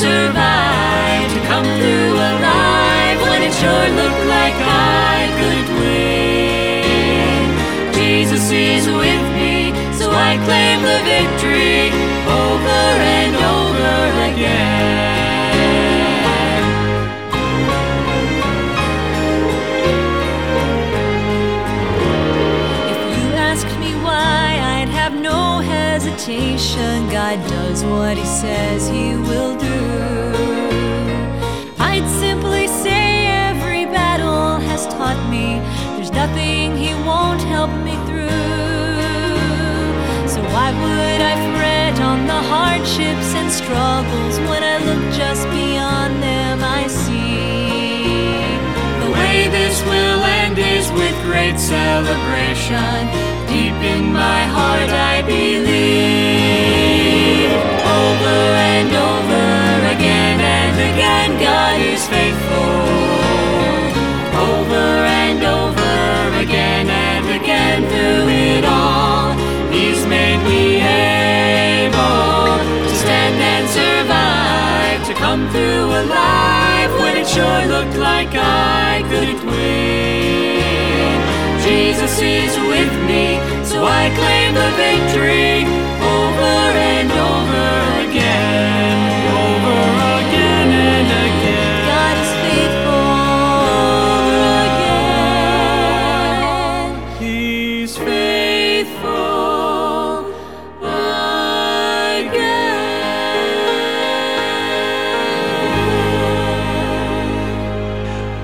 survive, to come through alive when it sure looked like I couldn't win. Jesus is with me, so I claim the victory over and over again. If you asked me why, I'd have no hesitation. God does what He says He will do. On the hardships and struggles when I look just beyond them? I see the way this will end is with great celebration. Deep in my heart, I believe. Over and over again and again, God alive when it sure looked like I couldn't win. Jesus is with me, so I claim the victory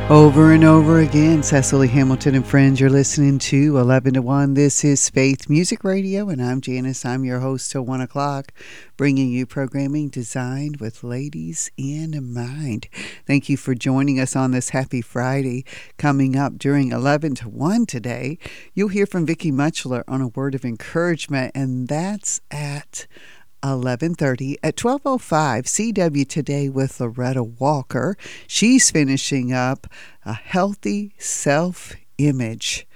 Over and over again, Cecily Hamilton and friends, you're listening to 11 to 1. This is Faith Music Radio, and I'm Janice. I'm your host till 1 o'clock, bringing you programming designed with ladies in mind. Thank you for joining us on this happy Friday. Coming up during 11 to 1 today, you'll hear from Vicky Mutchler on a word of encouragement, and that's at 11:30 at 12:05 CW today with Loretta Walker. She's finishing up a healthy self-image.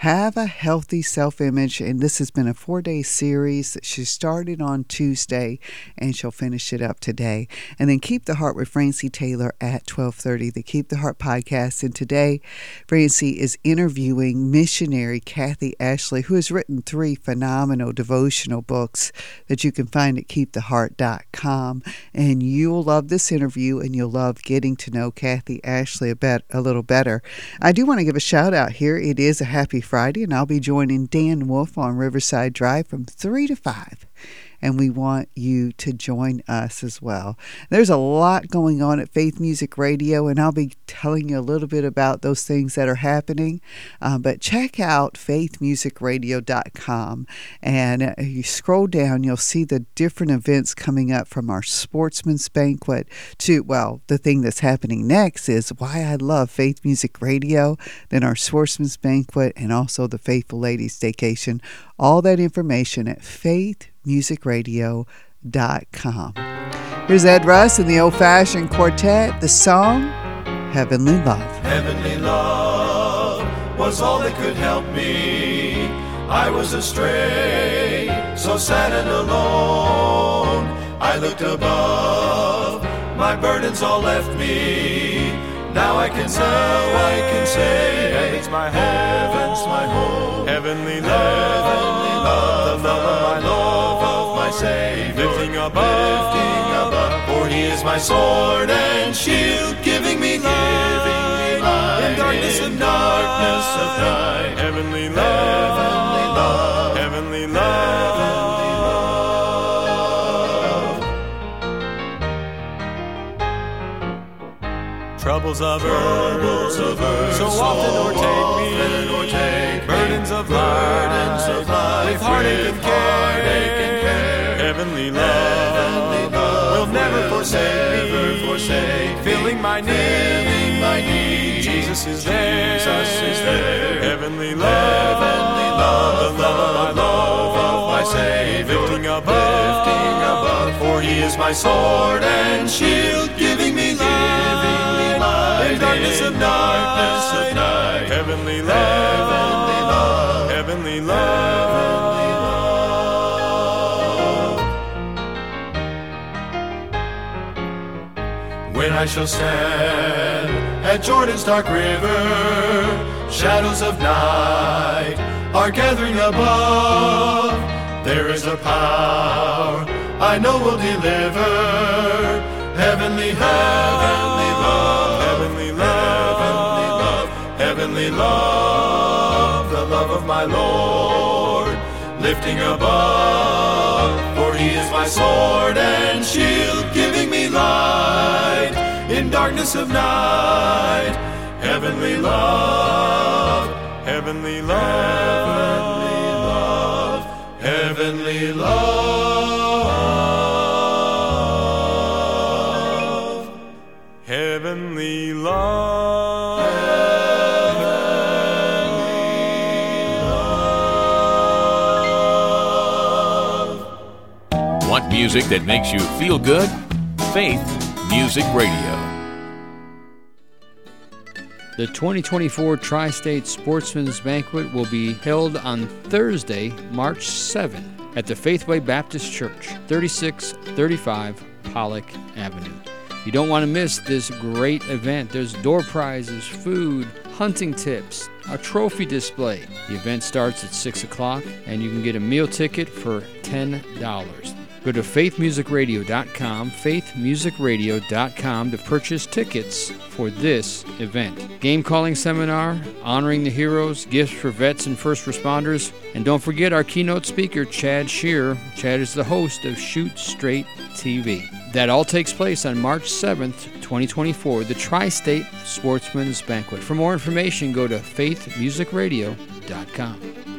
Have a healthy self image. And this has been a four day series that she started on Tuesday and she'll finish it up today. And then Keep the Heart with Francie Taylor at 1230, the Keep the Heart podcast. And today, Francie is interviewing missionary Kathy Ashley, who has written three phenomenal devotional books that you can find at keeptheheart.com. And you'll love this interview and you'll love getting to know Kathy Ashley a, bit, a little better. I do want to give a shout out here. It is a happy Friday, and I'll be joining Dan Wolf on Riverside Drive from 3 to 5 and we want you to join us as well. There's a lot going on at Faith Music Radio, and I'll be telling you a little bit about those things that are happening. Uh, but check out faithmusicradio.com, and uh, you scroll down, you'll see the different events coming up from our Sportsman's Banquet to, well, the thing that's happening next is why I love Faith Music Radio, then our Sportsman's Banquet, and also the Faithful Ladies Staycation. All that information at faithmusicradio.com. Here's Ed Russ and the Old Fashioned Quartet, the song Heavenly Love. Heavenly love was all that could help me. I was astray, so sad and alone. I looked above, my burdens all left me. Now I can say, I can say, heaven's my home, heaven's my home. Heavenly love, heavenly love, Savior, lifting above, lifting above. For He is my sword and shield, giving me life, giving me life in darkness of darkness of night. Heavenly love, heavenly love, heavenly love, heavenly love. Troubles of earth, of earth so often o'ertake me, o'ertake burdens of burdens of life with heartache and care. Heavenly love, will never forsake me, forsake filling my need, my need. Jesus is there, Jesus is there. Heavenly love, heavenly love love, the love, of my Savior, lifting above. For He is my sword and shield, giving me light, giving me light in darkness of of night. heavenly love, Heavenly love, I shall stand at Jordan's dark river, shadows of night are gathering above. There is a power I know will deliver heavenly, heavenly love, Heavenly heavenly love, heavenly love, the love of my Lord, lifting above. For he is my sword and shield, giving in darkness of night. Heavenly love, Heavenly heavenly love, love, heavenly love. heavenly love. Want music that makes you feel good? Faith Music Radio. The 2024 Tri State Sportsman's Banquet will be held on Thursday, March 7 at the Faithway Baptist Church, 3635 Pollock Avenue. You don't want to miss this great event. There's door prizes, food, hunting tips, a trophy display. The event starts at 6 o'clock and you can get a meal ticket for $10. Go to faithmusicradio.com, faithmusicradio.com to purchase tickets for this event. Game calling seminar, honoring the heroes, gifts for vets and first responders, and don't forget our keynote speaker, Chad Shearer. Chad is the host of Shoot Straight TV. That all takes place on March 7th, 2024, the Tri State Sportsman's Banquet. For more information, go to faithmusicradio.com.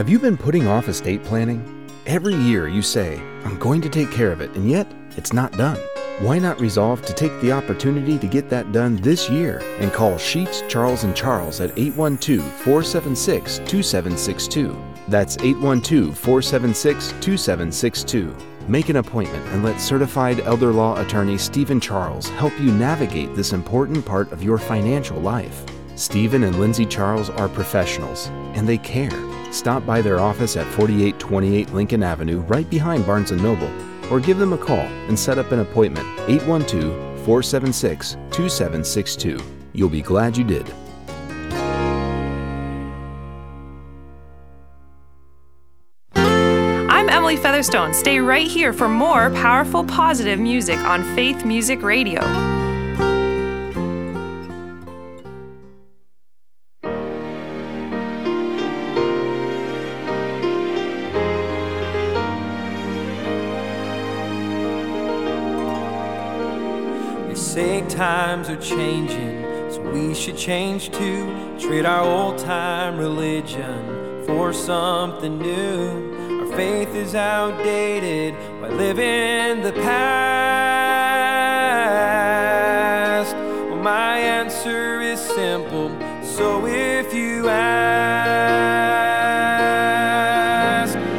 Have you been putting off estate planning? Every year you say, I'm going to take care of it, and yet it's not done. Why not resolve to take the opportunity to get that done this year and call Sheets, Charles & Charles at 812-476-2762. That's 812-476-2762. Make an appointment and let certified elder law attorney Stephen Charles help you navigate this important part of your financial life. Stephen and Lindsay Charles are professionals and they care. Stop by their office at 4828 Lincoln Avenue, right behind Barnes & Noble, or give them a call and set up an appointment 812-476-2762. You'll be glad you did. I'm Emily Featherstone. Stay right here for more powerful, positive music on Faith Music Radio. Times are changing, so we should change too. Trade our old time religion for something new. Our faith is outdated. by living the past? Well, my answer is simple. So if you ask,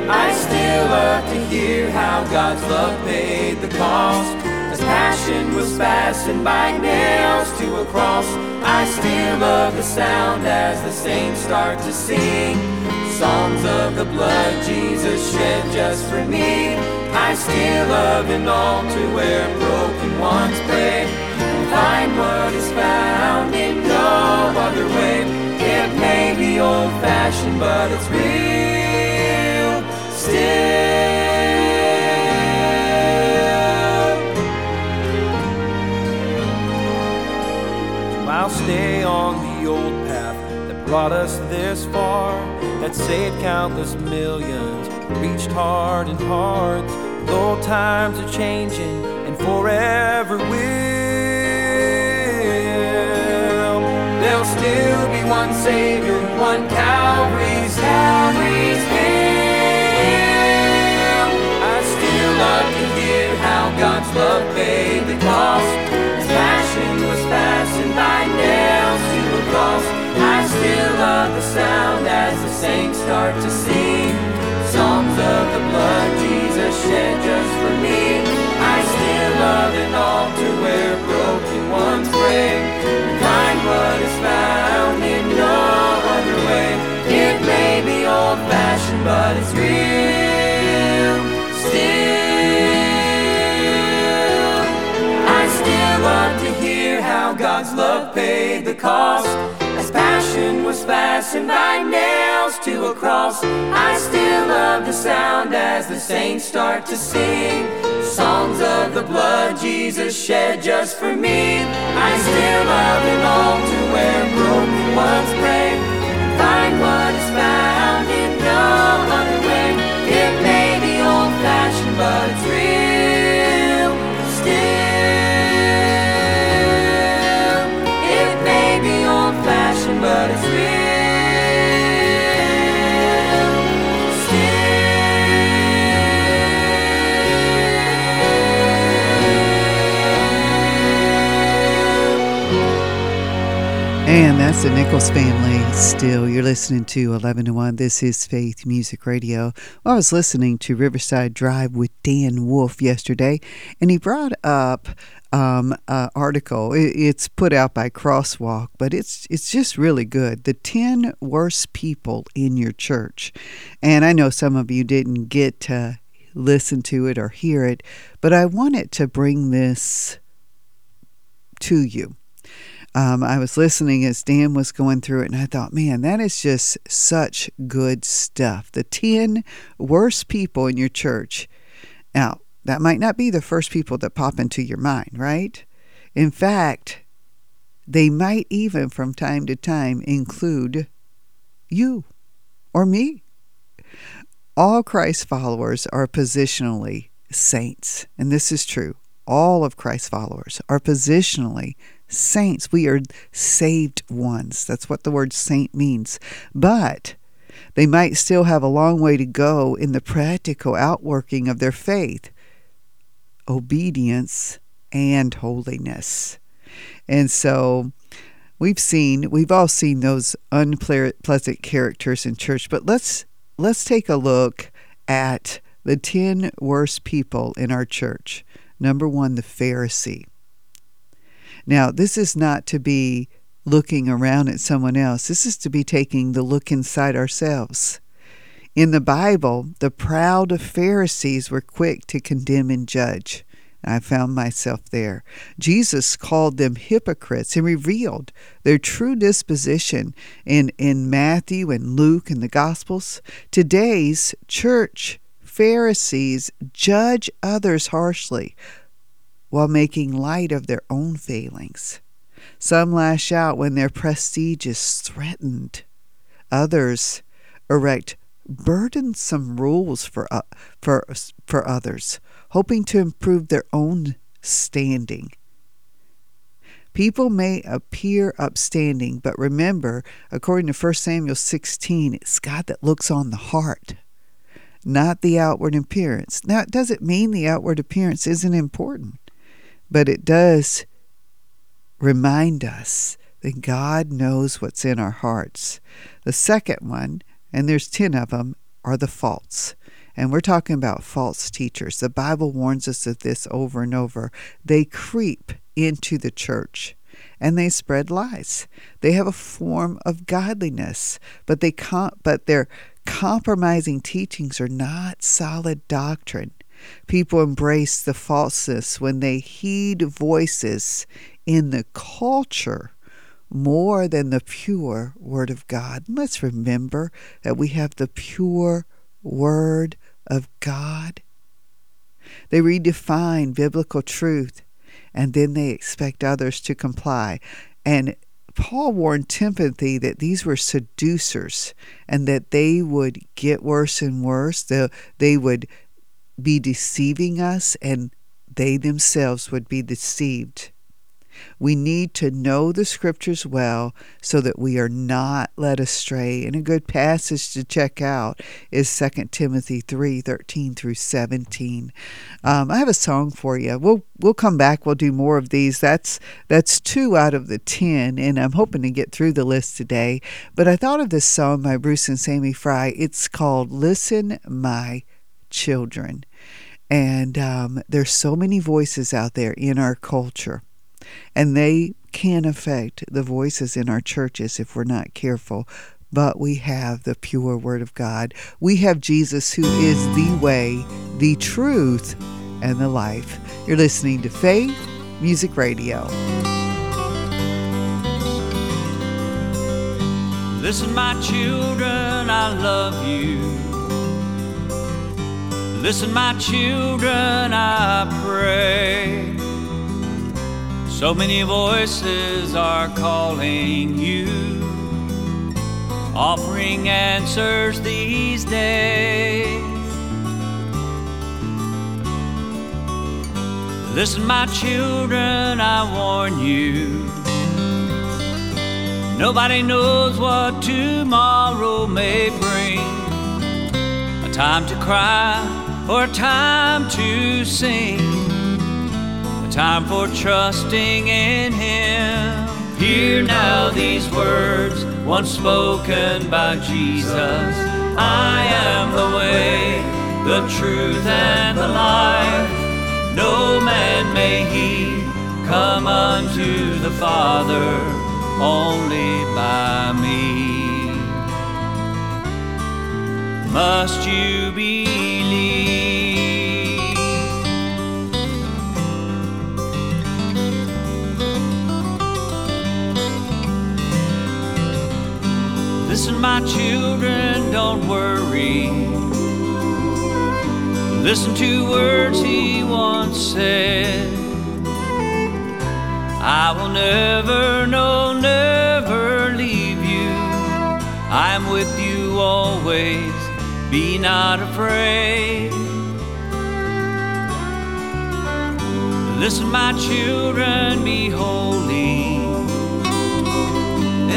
I still love to hear how God's love paid the cost. Passion was fastened by nails to a cross. I still love the sound as the saints start to sing songs of the blood Jesus shed just for me. I still love an altar where broken ones pray find what is found in no other way. It may be old fashioned, but it's real still. I'll stay on the old path that brought us this far, that saved countless millions, reached heart and hearts. Though times are changing and forever will, there'll still be one Savior, one Calvary's, Calvary's hill. I still love to hear how God's love paid the cost. Start to sing songs of the blood Jesus shed just for me. I still love an altar where broken ones pray and find what is found in no other way. It may be old fashioned, but it's real. Still, I still love to hear how God's love paid the cost. As was fastened by nails to a cross, I still love the sound as the saints start to sing songs of the blood Jesus shed just for me. I still love an altar where broken ones pray find what is found in no other way. It may be old fashioned, but it's real And that's the Nichols family still. You're listening to 11 to 1. This is Faith Music Radio. Well, I was listening to Riverside Drive with Dan Wolf yesterday, and he brought up um, an article. It- It's put out by Crosswalk, but it's it's just really good. The 10 worst people in your church. And I know some of you didn't get to listen to it or hear it, but I wanted to bring this to you um, I was listening as Dan was going through it, and I thought, man, that is just such good stuff. The 10 worst people in your church. Now, that might not be the first people that pop into your mind, right? In fact, they might even from time to time include you or me. All Christ followers are positionally saints, and this is true. All of Christ's followers are positionally saints. We are saved ones. That's what the word saint means. But they might still have a long way to go in the practical outworking of their faith, obedience, and holiness. And so we've seen, we've all seen those unpleasant characters in church, but let's let's take a look at the 10 worst people in our church. Number 1, the Pharisee. Now, this is not to be looking around at someone else. This is to be taking the look inside ourselves. In the Bible, the proud Pharisees were quick to condemn and judge. I found myself there. Jesus called them hypocrites and revealed their true disposition in, in Matthew and Luke and the Gospels. Today's church Pharisees judge others harshly while making light of their own failings. Some lash out when their prestige is threatened. Others erect burdensome rules for, uh, for, for others, hoping to improve their own standing. People may appear upstanding, but remember, according to 1 Samuel 16, it's God that looks on the heart, not the outward appearance. Now, it doesn't mean the outward appearance isn't important, but it does remind us that God knows what's in our hearts. The second one, and there's 10 of them, are the false. And we're talking about false teachers. The Bible warns us of this over and over. They creep into the church and they spread lies. They have a form of godliness, but they com- but their compromising teachings are not solid doctrine. People embrace the falseness when they heed voices in the culture more than the pure Word of God. And let's remember that we have the pure Word of God. They redefine biblical truth and then they expect others to comply. And Paul warned Timothy that these were seducers and that they would get worse and worse. They, they would be deceiving us and they themselves would be deceived. We need to know the scriptures well so that we are not led astray. And a good passage to check out is 2 Timothy 3 13 through 17. Um, I have a song for you. We'll we'll come back. We'll do more of these. That's that's two out of the ten, and I'm hoping to get through the list today. But I thought of this song by Bruce and Sammy Fry. It's called "Listen, My Children," and um, there's so many voices out there in our culture and they can affect the voices in our churches if we're not careful. But we have the pure Word of God. We have Jesus, who is the way, the truth, and the life. You're listening to Faith Music Radio. Listen, my children, I love you. Listen, my children, I pray. So many voices are calling you, offering answers these days. Listen, my children, I warn you. Nobody knows what tomorrow may bring. A time to cry or a time to sing a time for trusting in Him. Hear now these words, once spoken by Jesus I am the way, the truth, and the life. No man may he come unto the Father only by me. Must you believe? My children, don't worry. Listen to words he once said. I will never, no, never leave you. I am with you always. Be not afraid. Listen, my children, be holy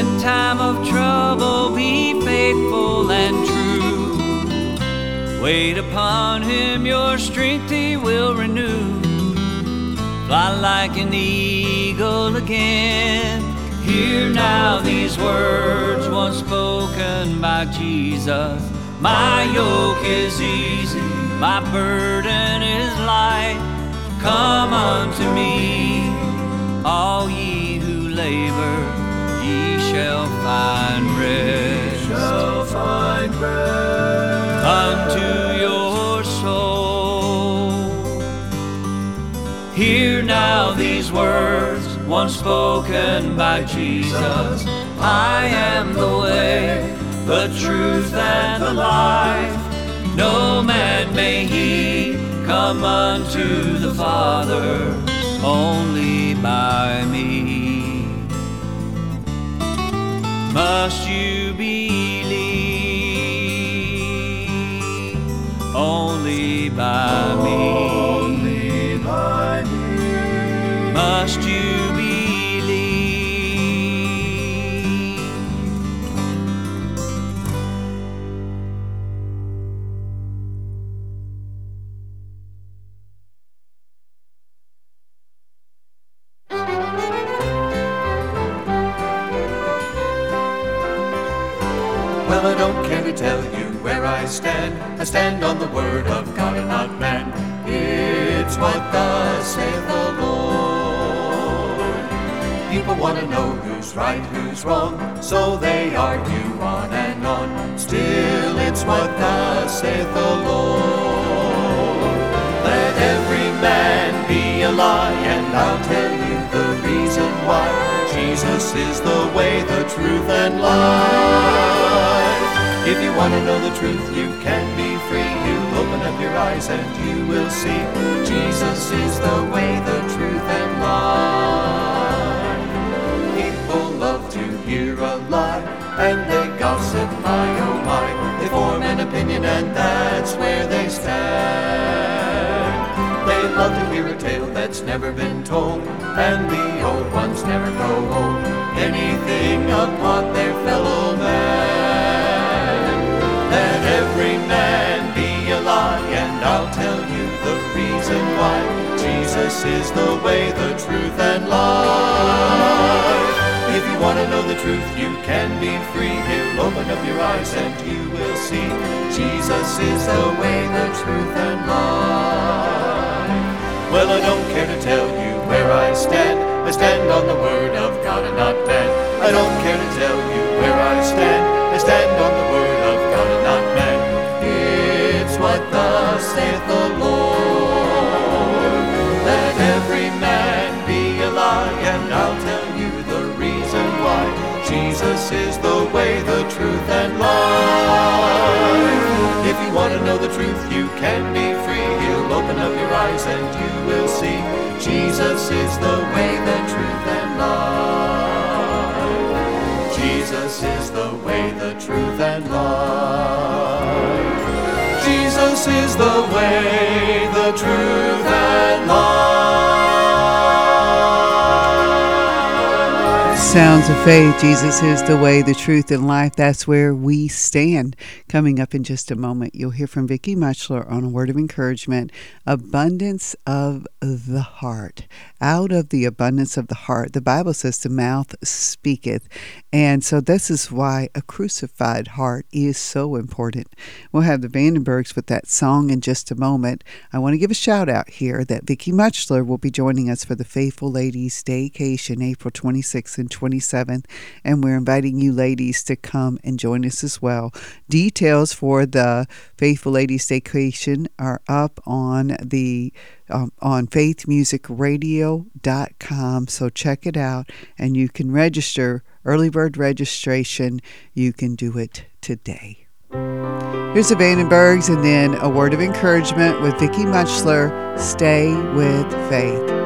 in time of trouble, be faithful and true. Wait upon him, your strength he will renew. Fly like an eagle again. Hear now these words once spoken by Jesus. My yoke is easy, my burden is light. Come unto me, all ye who labor shall find rest. Shall find rest unto your soul. Hear now these words, once spoken by Jesus. I am the way, the truth, and the life. No man may he come unto the Father only by me must you believe only by me? Stand on the word of God and not man. It's what thus saith the Lord. People want to know who's right, who's wrong, so they argue on and on. Still, it's what thus saith the Lord. Let every man be a lie, and I'll tell you the reason why. Jesus is the way, the truth, and life. If you want to know the truth, you can eyes and you will see Jesus is the way, the truth, and life. People love to hear a lie and they gossip, my oh my. They form an opinion and that's where they stand. They love to hear a tale that's never been told, and the old ones never grow old. Anything upon their fellow man. Let every man Jesus is the way, the truth, and life. If you want to know the truth, you can be free. He'll open up your eyes and you will see. Jesus is the way, the truth, and life. Well, I don't care to tell you where I stand. I stand on the word of God and not man. I don't care to tell you where I stand. I stand on the word of God and not man. It's what thus saith the Lord. Is the way, the truth, and life. If you want to know the truth, you can be free. He'll open up your eyes and you will see. Jesus is the way, the truth, and life. Jesus is the way, the truth, and life. Jesus is the way, the truth, and life. Of Faith. Jesus is the way, the truth, and life. That's where we stand. Coming up in just a moment, you'll hear from Vicky Mutchler on a word of encouragement abundance of the heart. Out of the abundance of the heart, the Bible says the mouth speaketh. And so this is why a crucified heart is so important. We'll have the Vandenbergs with that song in just a moment. I want to give a shout out here that Vicky Mutchler will be joining us for the Faithful Ladies Daycation, April 26th and 27th. And we're inviting you ladies to come and join us as well. Details for the Faithful Ladies Staycation are up on the um, on faithmusicradio.com. So check it out and you can register. Early bird registration, you can do it today. Here's the Vandenbergs and then a word of encouragement with Vicky Mutchler. Stay with faith.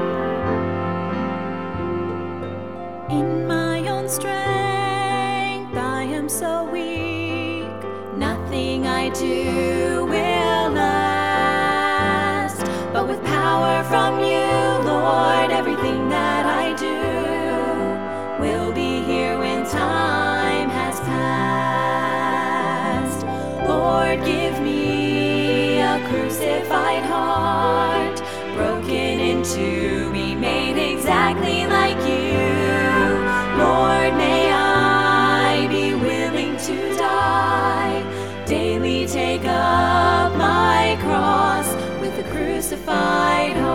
From you, Lord, everything that I do will be here when time has passed. Lord, give me a crucified heart, broken into, be made exactly like you. Lord, may I be willing to die, daily take up my cross with a crucified heart.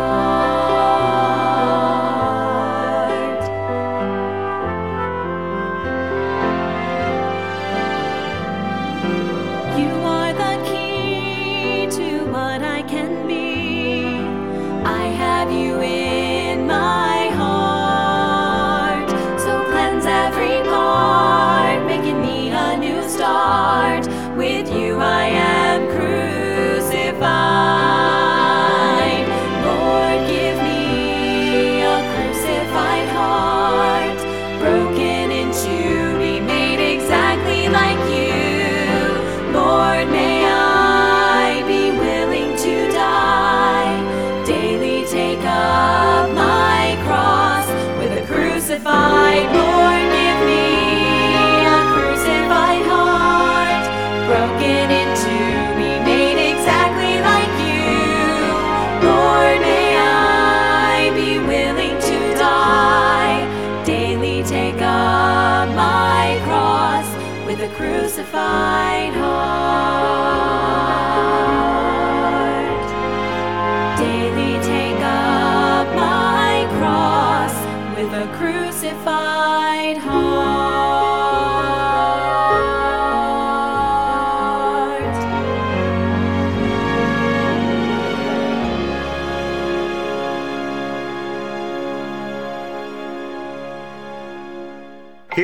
New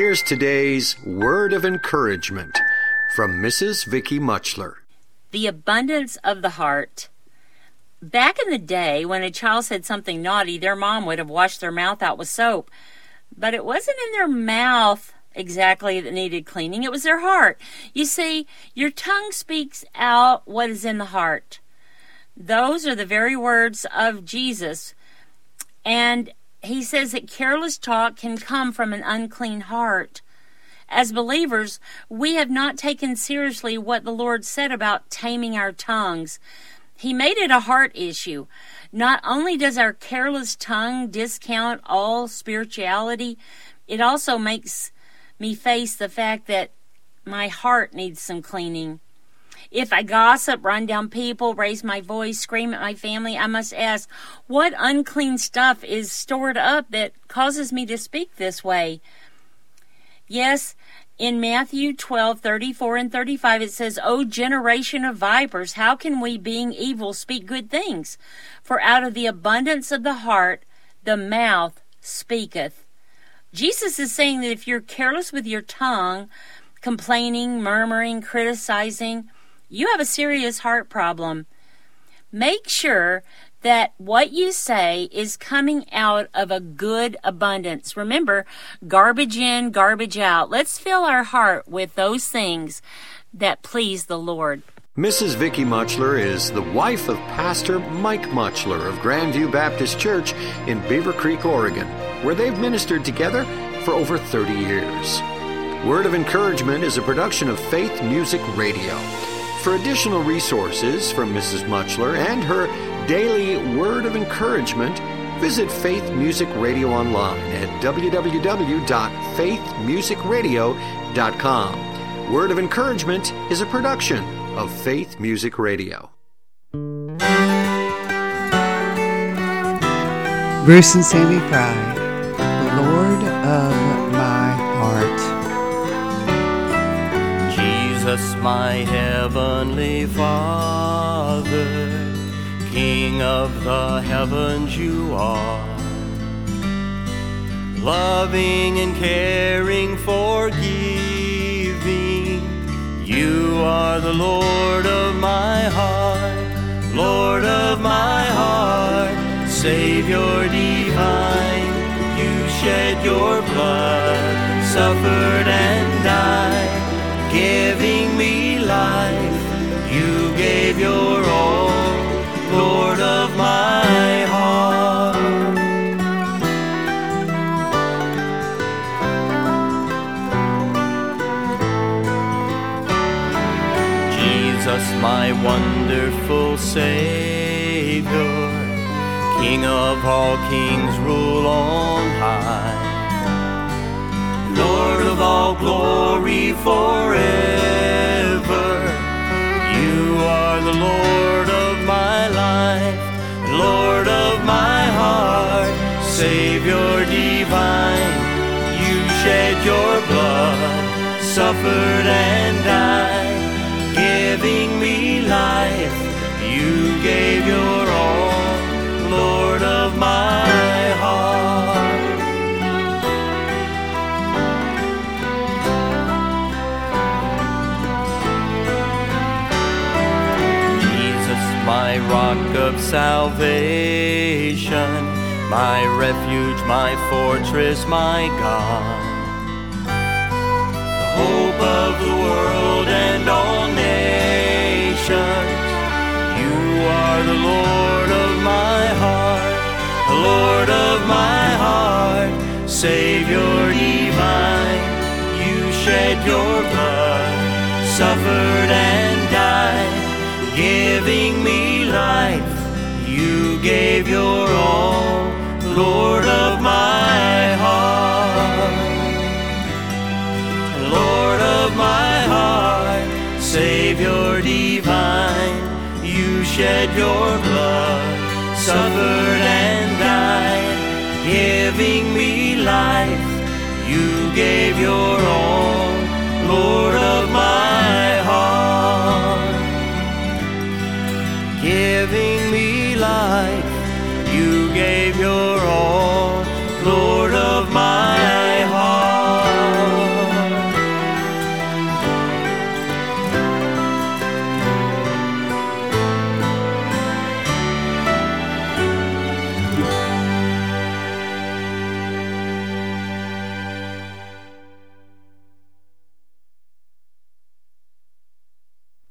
Here's today's word of encouragement from Mrs. Vicky Mutchler. The abundance of the heart. Back in the day, when a child said something naughty, their mom would have washed their mouth out with soap. But it wasn't in their mouth exactly that needed cleaning, it was their heart. You see, your tongue speaks out what is in the heart. Those are the very words of Jesus And he says that careless talk can come from an unclean heart. As believers, we have not taken seriously what the Lord said about taming our tongues. He made it a heart issue. Not only does our careless tongue discount all spirituality, it also makes me face the fact that my heart needs some cleaning. If I gossip, run down people, raise my voice, scream at my family, I must ask, what unclean stuff is stored up that causes me to speak this way? Yes, in Matthew 12, 34 and 35, it says, O generation of vipers, how can we, being evil, speak good things? For out of the abundance of the heart, the mouth speaketh. Jesus is saying that if you're careless with your tongue, complaining, murmuring, criticizing, you have a serious heart problem. Make sure that what you say is coming out of a good abundance. Remember, garbage in, garbage out. Let's fill our heart with those things that please the Lord. Mrs. Vicky Mutchler is the wife of Pastor Mike Mutchler of Grandview Baptist Church in Beaver Creek, Oregon, where they've ministered together for over 30 years. Word of Encouragement is a production of Faith Music Radio. For additional resources from Mrs. Mutchler and her daily word of encouragement, visit Faith Music Radio online at www.faithmusicradio.com. Word of Encouragement is a production of Faith Music Radio. Bruce and Sammy Pride, Lord of Jesus, my heavenly Father, King of the heavens, you are. Loving and caring, forgiving, you are the Lord of my heart, Lord of my heart, Savior divine. You shed your blood, suffered and Gave all, Lord of my heart. Jesus, my wonderful Savior, King of all kings, rule on high. Lord of all glory forever, are the Lord of my life, Lord of my heart, Savior divine. You shed your blood, suffered and died, giving me life. You gave your all, Lord of my salvation, my refuge, my fortress, my God. The hope of the world and all nations. You are the Lord of my heart, the Lord of my heart, Savior divine. You shed your blood, suffered and died, giving me life. You gave your all, Lord of my heart. Lord of my heart, Savior divine, you shed your blood, suffered and died, giving me life. You gave your all, Lord of life. You gave your all, Lord of my heart.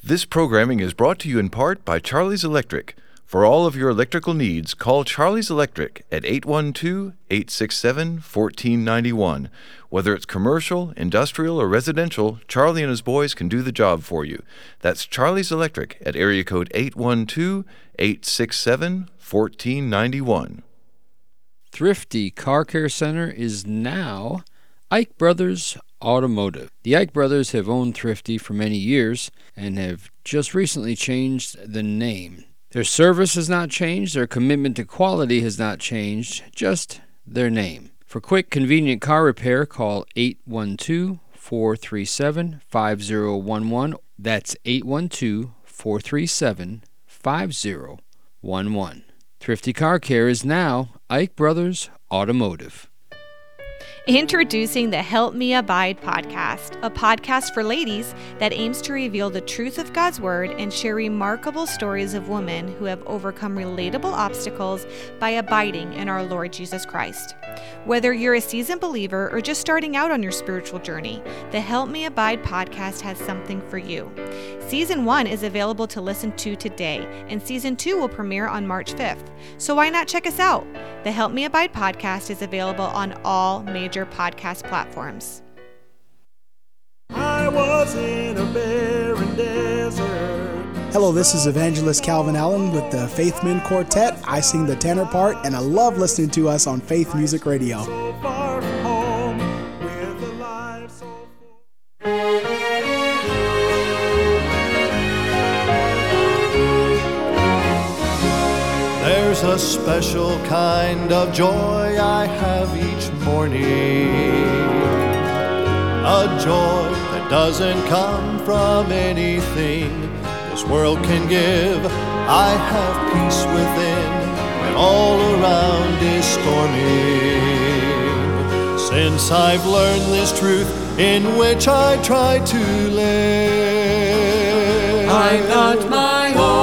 This programming is brought to you in part by Charlie's Electric, For all of your electrical needs, call Charlie's Electric at 812 867 1491. Whether it's commercial, industrial, or residential, Charlie and his boys can do the job for you. That's Charlie's Electric at area code 812 867 1491. Thrifty Car Care Center is now Ike Brothers Automotive. The Ike brothers have owned Thrifty for many years and have just recently changed the name. Their service has not changed, their commitment to quality has not changed, just their name. For quick, convenient car repair, call 812 437 5011. That's 812 437 5011. Thrifty Car Care is now Ike Brothers Automotive. Introducing the Help Me Abide podcast, a podcast for ladies that aims to reveal the truth of God's Word and share remarkable stories of women who have overcome relatable obstacles by abiding in our Lord Jesus Christ. Whether you're a seasoned believer or just starting out on your spiritual journey, the Help Me Abide podcast has something for you. Season 1 is available to listen to today, and Season 2 will premiere on March 5th. So why not check us out? The Help Me Abide podcast is available on all major podcast platforms. I was in a barren desert. Hello, this is Evangelist Calvin Allen with the Faith Men Quartet. I sing the tenor part, and I love listening to us on Faith Music Radio. So far from home, with a life so There's a special kind of joy I have each morning. A joy that doesn't come from anything this world can give. I have peace within when all around is storming. Since I've learned this truth in which I try to live. I'm not my own,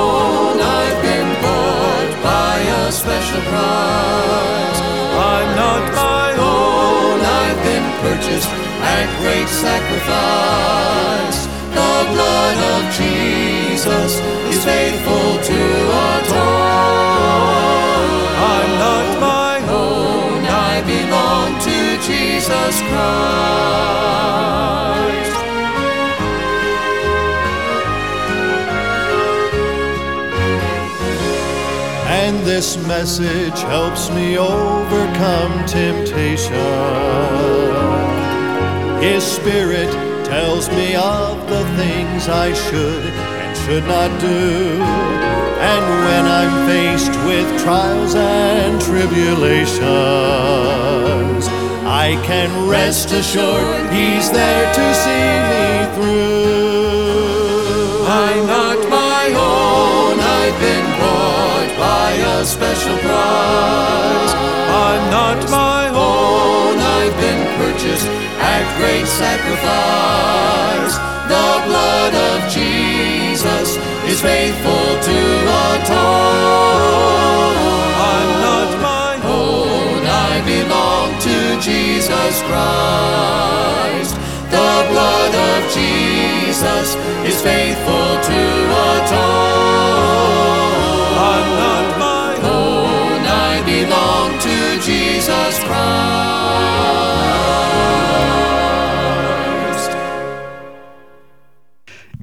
great sacrifice. The blood of Jesus is faithful to atone. I'm not my own, I belong to Jesus Christ. And this message helps me overcome temptation. His Spirit tells me of the things I should and should not do. And when I'm faced with trials and tribulations, I can rest assured He's there to see me through. I'm not my own, I've been bought by a special price. I'm not my own, I've been purchased at great sacrifice. The blood of Jesus is faithful to atone. I'm not my own, I belong to Jesus Christ. The blood of Jesus is faithful to atone. I'm not my own, I belong to Jesus Christ.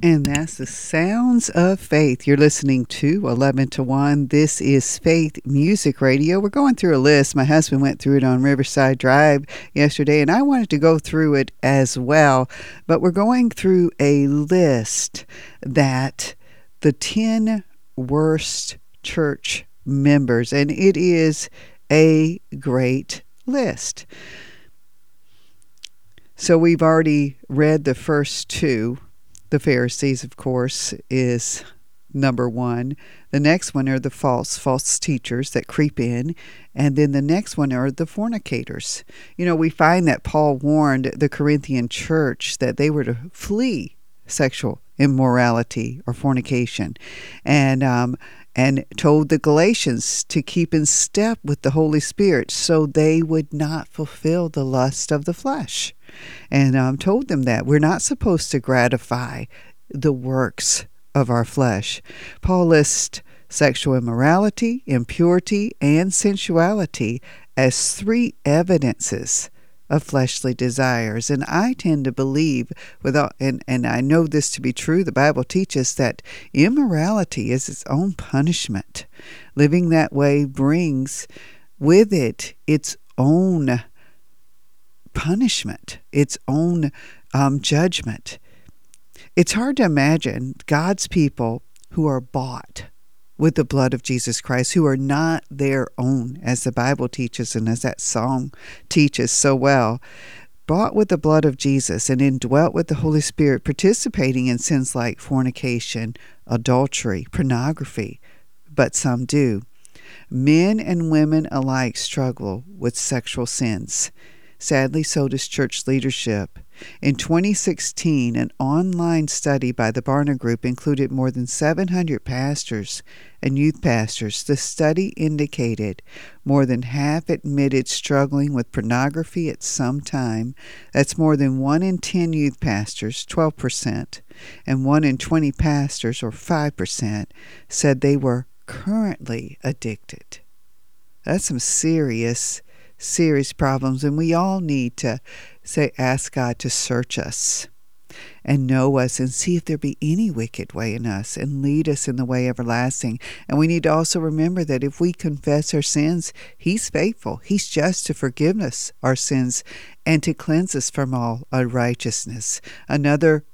And that's the sounds of faith. You're listening to 11 to 1. This is Faith Music Radio. We're going through a list. My husband went through it on Riverside Drive yesterday, and I wanted to go through it as well. But we're going through a list that the 10 worst church members, and it is a great list. So we've already read the first two. The Pharisees, of course, is number one. The next one are the false false teachers that creep in, and then the next one are the fornicators. You know, we find that Paul warned the Corinthian church that they were to flee sexual immorality or fornication, and um, and told the Galatians to keep in step with the Holy Spirit so they would not fulfill the lust of the flesh. And um, told them that we're not supposed to gratify the works of our flesh. Paul lists sexual immorality, impurity, and sensuality as three evidences of fleshly desires. And I tend to believe without and, and I know this to be true, the Bible teaches that immorality is its own punishment. Living that way brings with it its own punishment, its own um, judgment. It's hard to imagine God's people who are bought with the blood of Jesus Christ, who are not their own, as the Bible teaches and as that song teaches so well. Bought with the blood of Jesus and indwelt with the Holy Spirit, participating in sins like fornication, adultery, pornography, but some do. Men and women alike struggle with sexual sins. Sadly, so does church leadership. In 2016, an online study by the Barna Group included more than 700 pastors and youth pastors. The study indicated more than half admitted struggling with pornography at some time. That's more than 1 in 10 youth pastors, 12%, and 1 in 20 pastors, or 5%, said they were currently addicted. That's some serious serious problems, and we all need to say, ask God to search us and know us and see if there be any wicked way in us and lead us in the way everlasting. And we need to also remember that if we confess our sins, He's faithful. He's just to forgive us our sins and to cleanse us from all unrighteousness. Another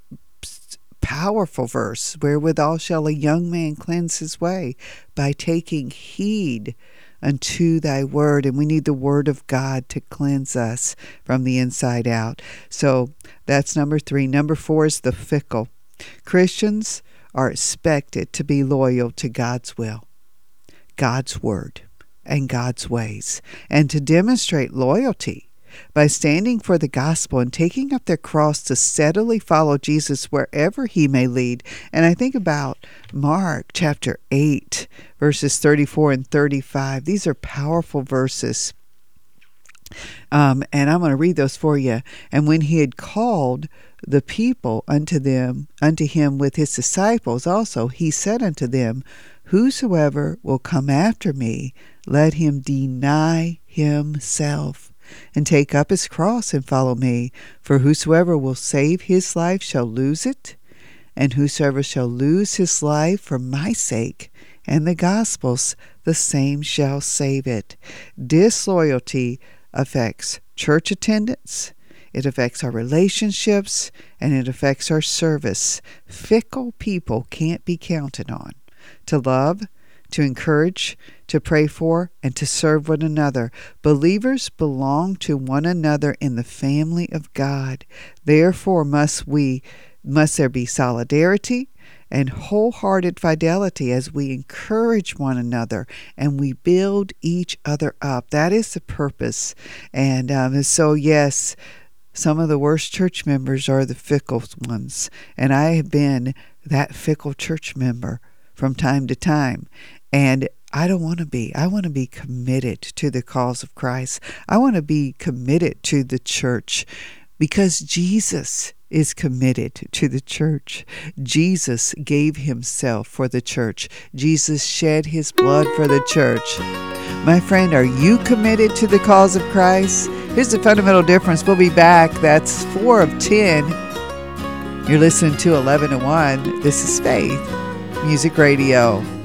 powerful verse wherewithal shall a young man cleanse his way by taking heed unto thy word. And we need the word of God to cleanse us from the inside out. So that's number three. Number four is the fickle. Christians are expected to be loyal to God's will, God's word, and God's ways. And to demonstrate loyalty, by standing for the gospel and taking up their cross to steadily follow Jesus wherever he may lead. And I think about Mark chapter 8, verses 34 and 35. These are powerful verses. Um, and I'm going to read those for you. And when he had called the people unto them, unto him with his disciples also, he said unto them, Whosoever will come after me, let him deny himself and take up his cross and follow me. For whosoever will save his life shall lose it, and whosoever shall lose his life for my sake and the gospel's, the same shall save it. Disloyalty affects church attendance. It affects our relationships and it affects our service. Fickle people can't be counted on. To love, to encourage, to pray for, and to serve one another. Believers belong to one another in the family of God. Therefore must we must there be solidarity and wholehearted fidelity as we encourage one another and we build each other up. That is the purpose. And um, so, yes, some of the worst church members are the fickle ones. And I have been that fickle church member from time to time. And I don't want to be. I want to be committed to the cause of Christ. I want to be committed to the church because Jesus is committed to the church. Jesus gave himself for the church. Jesus shed his blood for the church. My friend, are you committed to the cause of Christ? Here's the fundamental difference. We'll be back. That's 4 of 10. You're listening to 11 to 1. This is Faith Music Radio.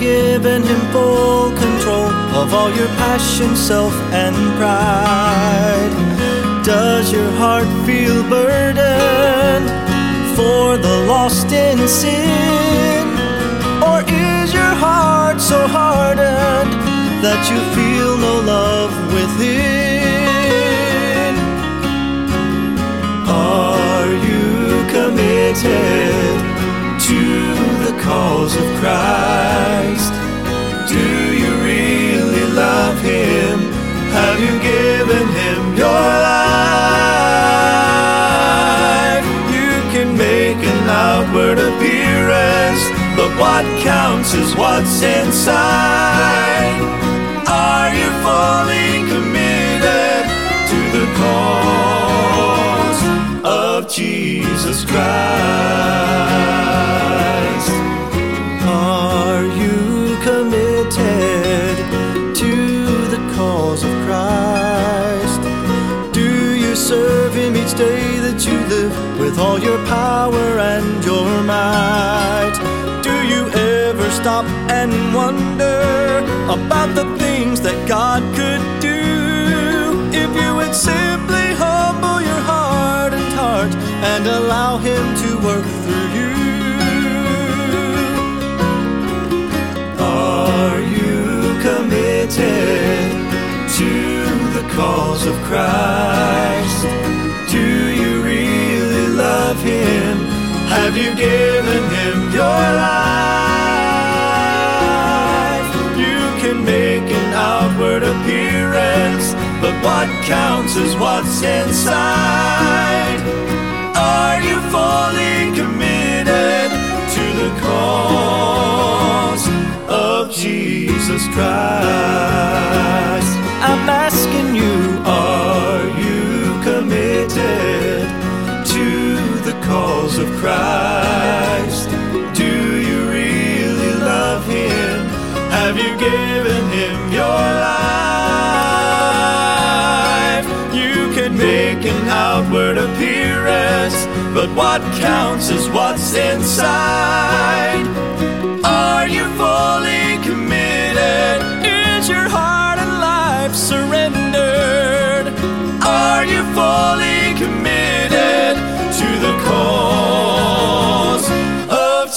Given Him full control of all your passion, self, and pride? Does your heart feel burdened for the lost in sin? Or is your heart so hardened that you feel no love within? Are you committed to the cause of Christ? Do you really love Him? Have you given Him your life? You can make an outward appearance, but what counts is what's inside. Are you fully committed to the cause of Jesus Christ? All your power and your might? Do you ever stop and wonder about the things that God could do if you would simply humble your heart and heart and allow Him to work through you? Are you committed to the cause of Christ? Him? Have you given Him your life? You can make an outward appearance, but what counts is what's inside. Are you fully committed to the cause of Jesus Christ? I'm asking you, are you committed cause of Christ? Do you really love Him? Have you given Him your life? You can make an outward appearance, but what counts is what's inside. Are you fully committed? Is your heart and life surrendered? Are you fully committed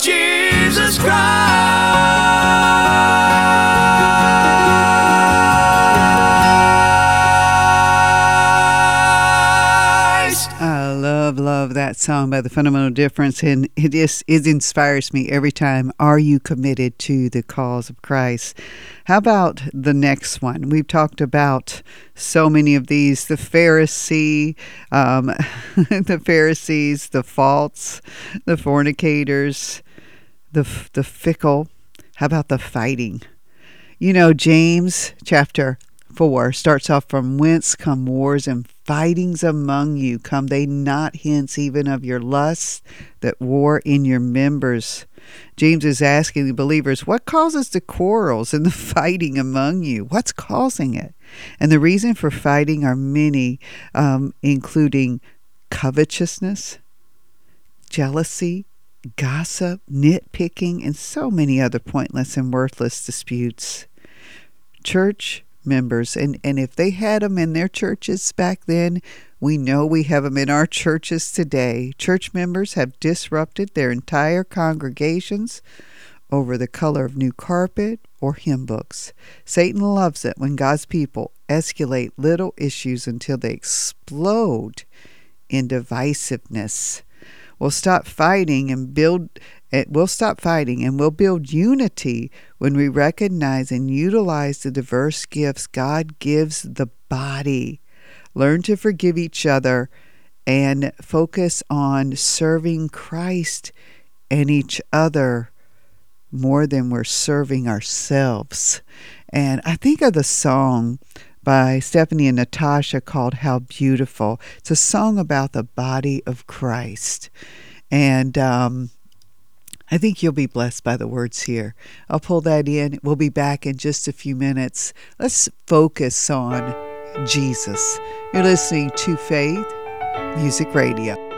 Jesus Christ? I love, love that song by the Fundamental Difference, and it just it inspires me every time. Are you committed to the cause of Christ? How about the next one? We've talked about so many of these: the Pharisee, um, the Pharisees, the false, the fornicators, the the fickle. How about the fighting? You know, James chapter 4 starts off from whence come wars and fightings among you come they not hence even of your lusts that war in your members james is asking the believers what causes the quarrels and the fighting among you what's causing it and the reason for fighting are many um, including covetousness jealousy gossip nitpicking and so many other pointless and worthless disputes. Church members and and if they had them in their churches back then we know we have them in our churches today. Church members have disrupted their entire congregations over the color of new carpet or hymn books. Satan loves it when god's people escalate little issues until they explode in divisiveness we'll stop fighting and build eh, it will stop fighting and we'll build unity when we recognize and utilize the diverse gifts God gives the body. Learn to forgive each other and focus on serving Christ and each other more than we're serving ourselves. And I think of the song by Stephanie and Natasha called How Beautiful. It's a song about the body of Christ. And, um, I think you'll be blessed by the words here. I'll pull that in. We'll be back in just a few minutes. Let's focus on Jesus. You're listening to Faith Music Radio.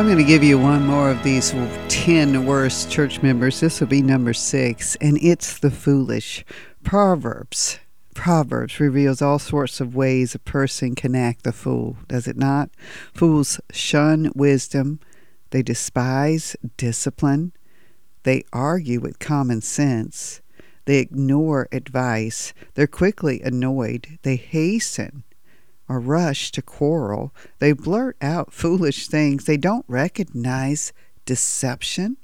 I'm going to give you one more of these 10 worst church members. This will be number six, and it's the foolish. Proverbs. Proverbs reveals all sorts of ways a person can act the fool, does it not? Fools shun wisdom, they despise discipline, they argue with common sense, they ignore advice, they're quickly annoyed, they hasten or rush to quarrel. They blurt out foolish things. They don't recognize deception.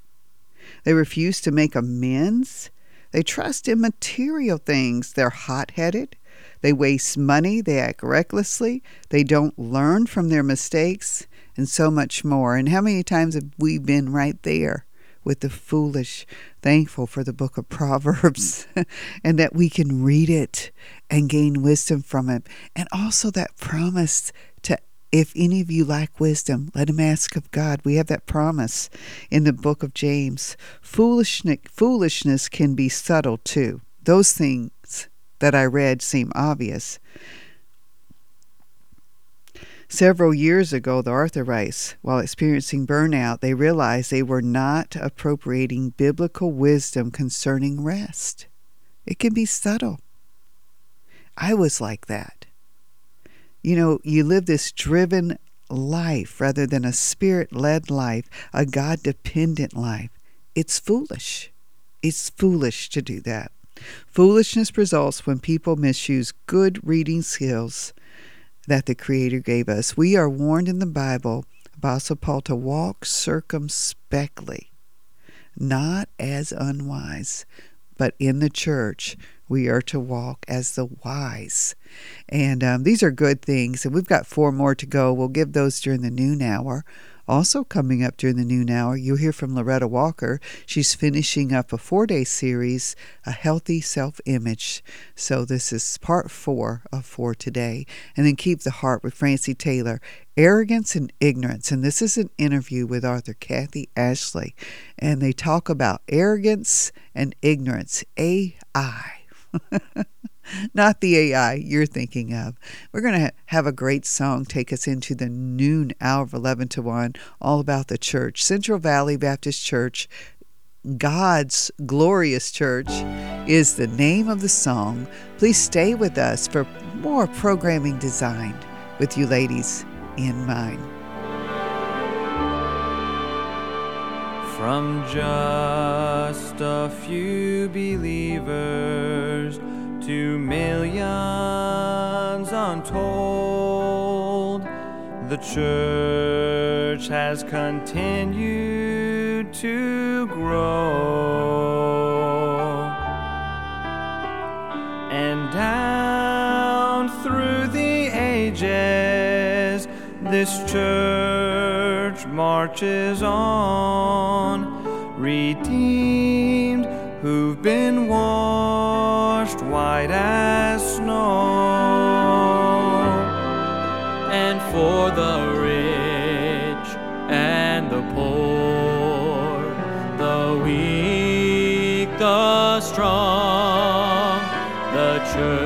They refuse to make amends. They trust in material things. They're hot headed. They waste money. They act recklessly. They don't learn from their mistakes, and so much more. And how many times have we been right there? With the foolish, thankful for the book of Proverbs and that we can read it and gain wisdom from it. And also that promise to, if any of you lack wisdom, let him ask of God. We have that promise in the book of James. Foolishness, foolishness can be subtle too. Those things that I read seem obvious. Several years ago, the Arthurites, while experiencing burnout, they realized they were not appropriating biblical wisdom concerning rest. It can be subtle. I was like that. You know, you live this driven life rather than a spirit led life, a God dependent life. It's foolish. It's foolish to do that. Foolishness results when people misuse good reading skills that the Creator gave us. We are warned in the Bible, Apostle Paul, to walk circumspectly, not as unwise, but in the church we are to walk as the wise. And um, these are good things. And we've got four more to go. We'll give those during the noon hour. Also, coming up during the noon hour, you'll hear from Loretta Walker. She's finishing up a four day series, A Healthy Self Image. So, this is part four of four today. And then Keep the Heart with Francie Taylor, Arrogance and Ignorance. And this is an interview with author Kathy Ashley. And they talk about arrogance and ignorance, AI. not the AI you're thinking of. We're going to ha- have a great song take us into the noon hour of 11 to 1, all about the church. Central Valley Baptist Church, God's glorious church, is the name of the song. Please stay with us for more programming designed with you ladies in mind. From just a few believers to millions untold, the church has continued to grow. And down through the ages, this church marches on, redeemed who've been the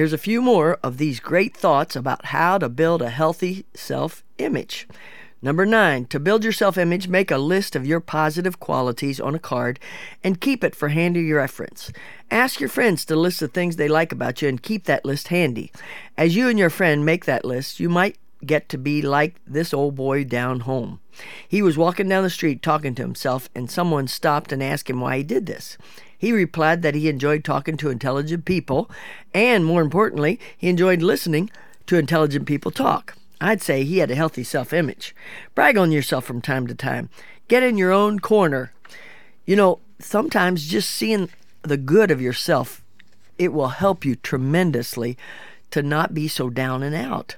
Here's a few more of these great thoughts about how to build a healthy self image. Number nine, to build your self image, make a list of your positive qualities on a card and keep it for handy reference. Ask your friends to list the things they like about you and keep that list handy. As you and your friend make that list, you might get to be like this old boy down home. He was walking down the street talking to himself, and someone stopped and asked him why he did this. He replied that he enjoyed talking to intelligent people, and more importantly, he enjoyed listening to intelligent people talk. I'd say he had a healthy self image. Brag on yourself from time to time. Get in your own corner. You know, sometimes just seeing the good of yourself, it will help you tremendously to not be so down and out.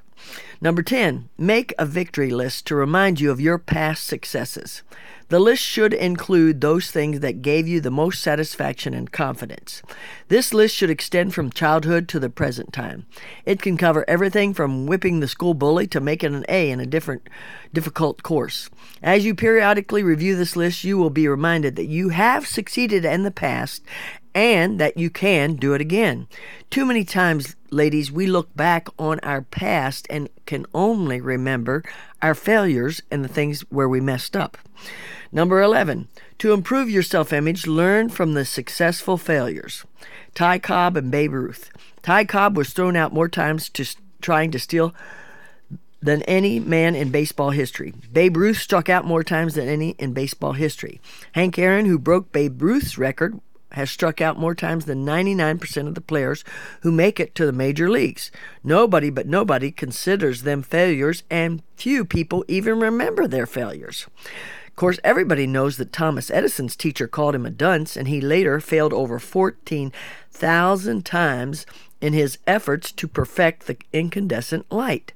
Number 10, make a victory list to remind you of your past successes. The list should include those things that gave you the most satisfaction and confidence. This list should extend from childhood to the present time. It can cover everything from whipping the school bully to making an A in a different difficult course. As you periodically review this list, you will be reminded that you have succeeded in the past and that you can do it again. Too many times, ladies, we look back on our past and can only remember our failures and the things where we messed up. Number 11, to improve your self image, learn from the successful failures. Ty Cobb and Babe Ruth. Ty Cobb was thrown out more times to trying to steal than any man in baseball history. Babe Ruth struck out more times than any in baseball history. Hank Aaron, who broke Babe Ruth's record, has struck out more times than 99% of the players who make it to the major leagues. Nobody but nobody considers them failures, and few people even remember their failures. Course, everybody knows that Thomas Edison's teacher called him a dunce, and he later failed over 14,000 times in his efforts to perfect the incandescent light.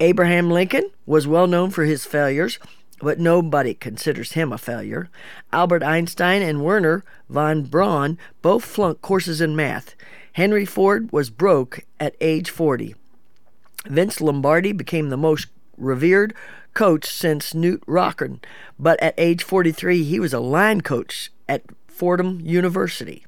Abraham Lincoln was well known for his failures, but nobody considers him a failure. Albert Einstein and Wernher von Braun both flunked courses in math. Henry Ford was broke at age 40. Vince Lombardi became the most revered coach since Knute Rockne, but at age 43 he was a line coach at Fordham University.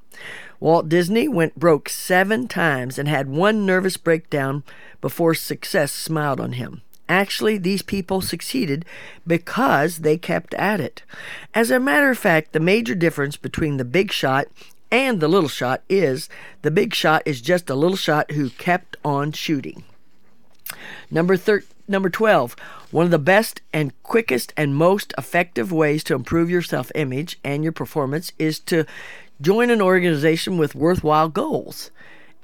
Walt Disney went broke seven times and had one nervous breakdown before success smiled on him. Actually, these people succeeded because they kept at it. As a matter of fact, the major difference between the big shot and the little shot is the big shot is just a little shot who kept on shooting. Number thir- Number 12, one of the best and quickest and most effective ways to improve your self image and your performance is to join an organization with worthwhile goals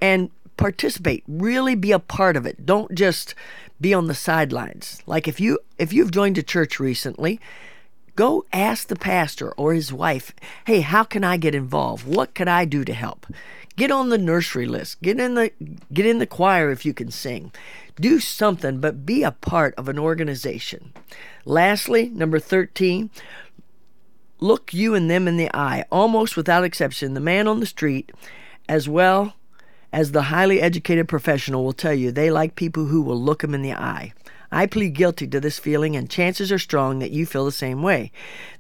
and participate. Really be a part of it. Don't just be on the sidelines. Like if you if you've joined a church recently, go ask the pastor or his wife, "Hey, how can I get involved? What can I do to help?" Get on the nursery list. Get in the get in the choir if you can sing. Do something, but be a part of an organization. Lastly, number 13, look you and them in the eye, almost without exception. The man on the street, as well as the highly educated professional, will tell you they like people who will look them in the eye. I plead guilty to this feeling, and chances are strong that you feel the same way.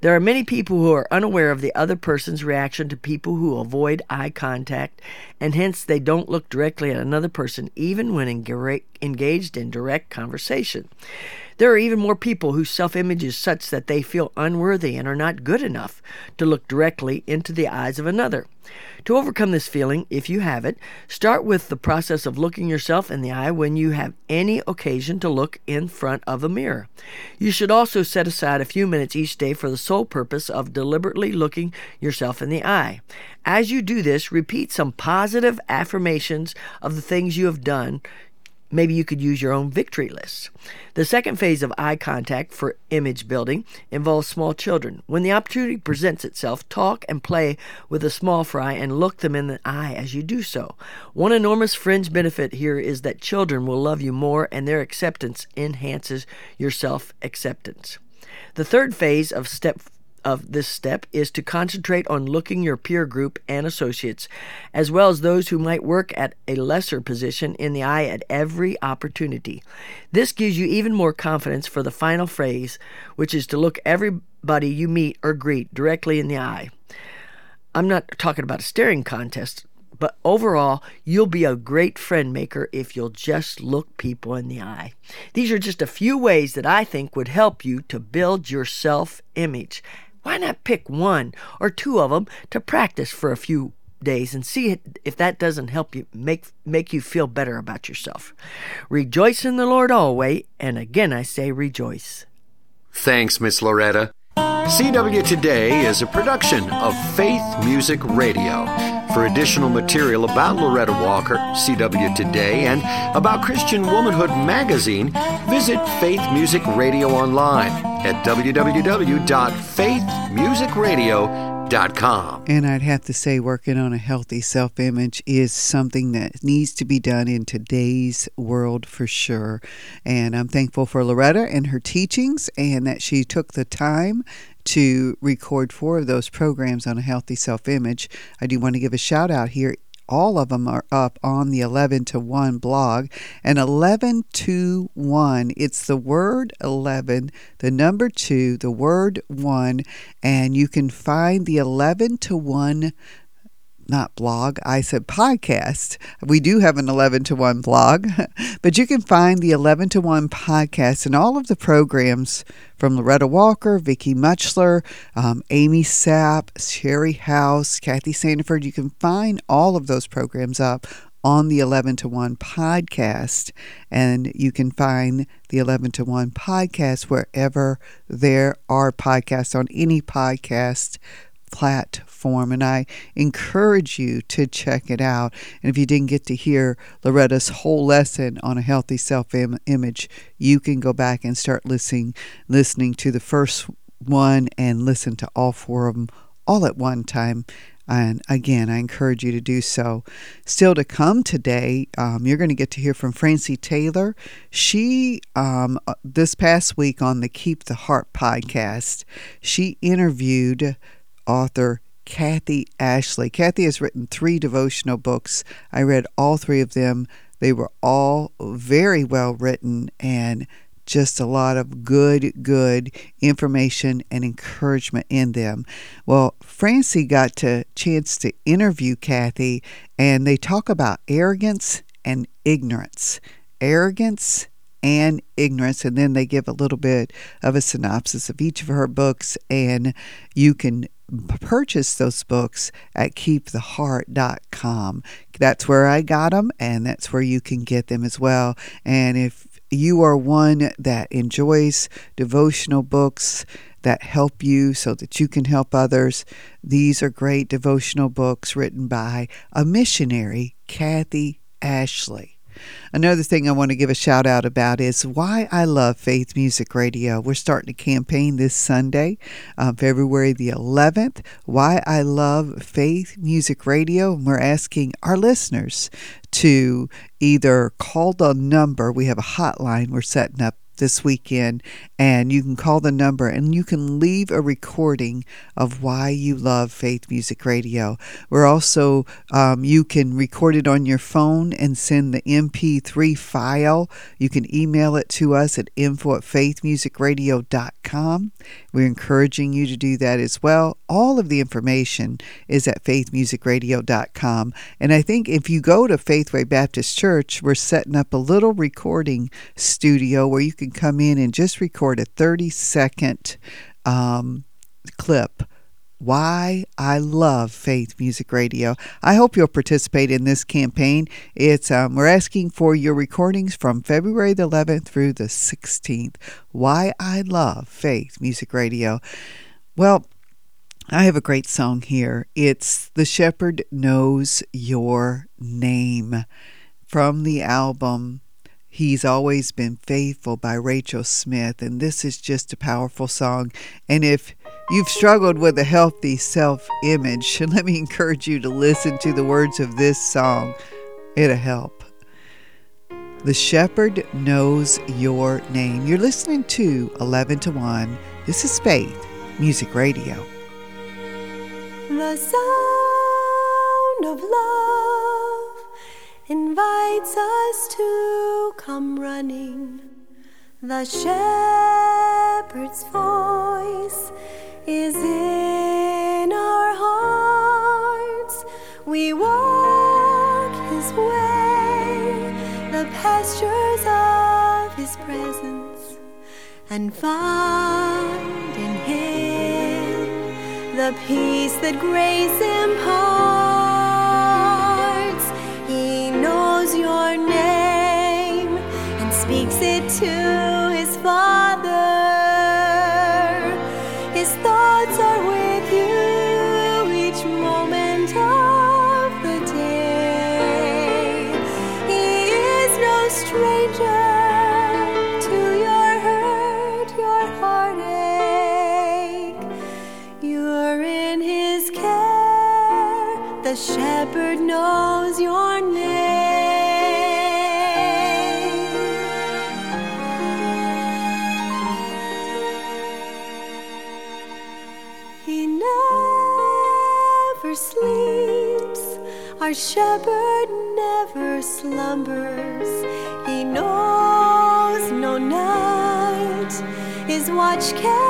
There are many people who are unaware of the other person's reaction to people who avoid eye contact, and hence they don't look directly at another person even when engaged in direct conversation. There are even more people whose self image is such that they feel unworthy and are not good enough to look directly into the eyes of another. To overcome this feeling, if you have it, start with the process of looking yourself in the eye when you have any occasion to look in front of a mirror. You should also set aside a few minutes each day for the sole purpose of deliberately looking yourself in the eye. As you do this, repeat some positive affirmations of the things you have done Maybe you could use your own victory list. The second phase of eye contact for image building involves small children. When the opportunity presents itself, talk and play with a small fry and look them in the eye as you do so. One enormous fringe benefit here is that children will love you more and their acceptance enhances your self acceptance. The third phase of step of this step is to concentrate on looking your peer group and associates, as well as those who might work at a lesser position, in the eye at every opportunity. This gives you even more confidence for the final phrase, which is to look everybody you meet or greet directly in the eye. I'm not talking about a staring contest, but overall, you'll be a great friend maker if you'll just look people in the eye. These are just a few ways that I think would help you to build your self image. Why not pick one or two of them to practice for a few days and see if that doesn't help you make make you feel better about yourself. Rejoice in the Lord always, and again I say rejoice. Thanks, Miss Loretta. CW Today is a production of Faith Music Radio. For additional material about Loretta Walker, CW Today, and about Christian Womanhood magazine, visit Faith Music Radio online at www.faithmusicradio.com. And I'd have to say, working on a healthy self image is something that needs to be done in today's world for sure. And I'm thankful for Loretta and her teachings and that she took the time to record four of those programs on a healthy self image. I do want to give a shout out here. All of them are up on the 11 to 1 blog. And 11 to 1, it's the word 11, the number 2, the word 1, and you can find the 11 to 1 not blog, I said podcast. We do have an 11 to 1 blog, but you can find the 11 to 1 podcast and all of the programs from Loretta Walker, Vicky Mutchler, um, Amy Sapp, Sherry House, Kathy Sandiford. You can find all of those programs up on the 11 to 1 podcast. And you can find the 11 to 1 podcast wherever there are podcasts on any podcast platform. And I encourage you to check it out. And if you didn't get to hear Loretta's whole lesson on a healthy self image, you can go back and start listening, listening to the first one and listen to all four of them all at one time. And again, I encourage you to do so. Still to come today, um, you're going to get to hear from Francie Taylor. She, um, uh, this past week on the Keep the Heart podcast, she interviewed author Kathy Ashley. Kathy has written three devotional books. I read all three of them. They were all very well written and just a lot of good, good information and encouragement in them. Well, Francie got a chance to interview Kathy, and they talk about arrogance and ignorance. Arrogance and ignorance and then they give a little bit of a synopsis of each of her books and you can purchase those books at keeptheheart.com. That's where I got them, and that's where you can get them as well. And if you are one that enjoys devotional books that help you so that you can help others, these are great devotional books written by a missionary, Kathy Ashley. Another thing I want to give a shout out about is why I love Faith Music Radio. We're starting a campaign this Sunday, um, February the 11th. Why I love Faith Music Radio. And we're asking our listeners to either call the number, we have a hotline we're setting up this weekend and you can call the number and you can leave a recording of why you love Faith Music Radio. We're also, um, you can record it on your phone and send the MP3 file. You can email it to us at info at faithmusicradio.com. We're encouraging you to do that as well. All of the information is at faithmusicradio.com. And I think if you go to Faithway Baptist Church, we're setting up a little recording studio where you can come in and just record a 30 second um, clip why I love Faith Music Radio. I hope you'll participate in this campaign. It's um, we're asking for your recordings from February the 11th through the 16th. Why I love Faith Music Radio. Well, I have a great song here. It's The Shepherd Knows Your Name from the album He's Always Been Faithful by Rachel Smith. And this is just a powerful song. And if you've struggled with a healthy self image, let me encourage you to listen to the words of this song. It'll help. The Shepherd Knows Your Name. You're listening to 11 to 1. This is Faith Music Radio. The sound of love invites us to come running. The shepherd's voice is in our hearts. We walk his way, the pastures of his presence, and find in him the peace that grace imparts. Shepherd never slumbers. He knows no night. His watch care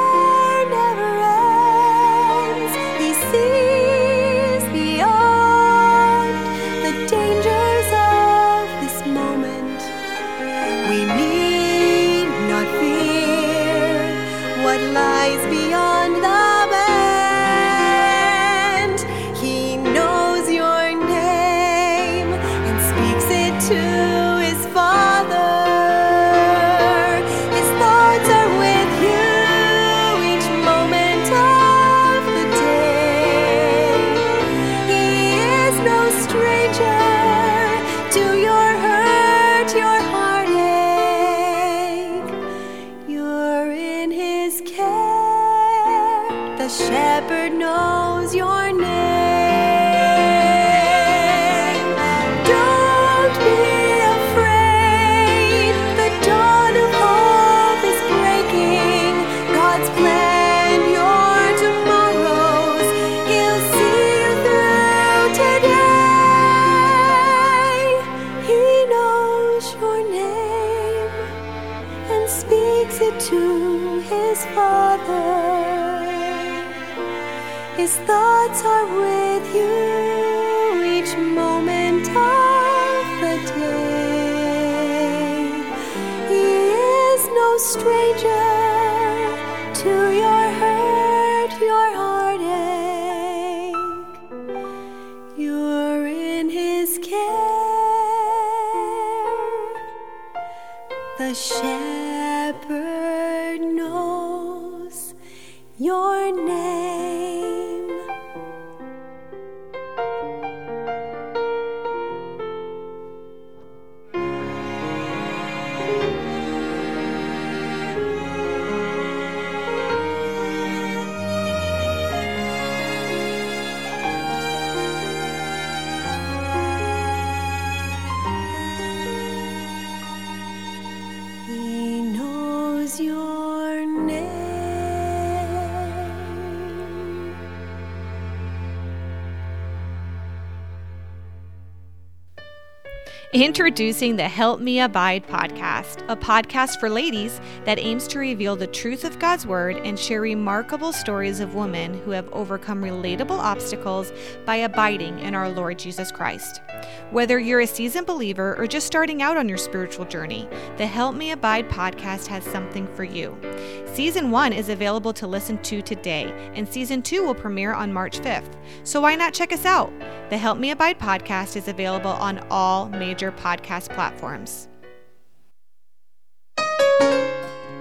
Introducing the Help Me Abide podcast, a podcast for ladies that aims to reveal the truth of God's Word and share remarkable stories of women who have overcome relatable obstacles by abiding in our Lord Jesus Christ. Whether you're a seasoned believer or just starting out on your spiritual journey, the Help Me Abide podcast has something for you. Season 1 is available to listen to today, and Season 2 will premiere on March 5th. So why not check us out? The Help Me Abide podcast is available on all major podcast platforms.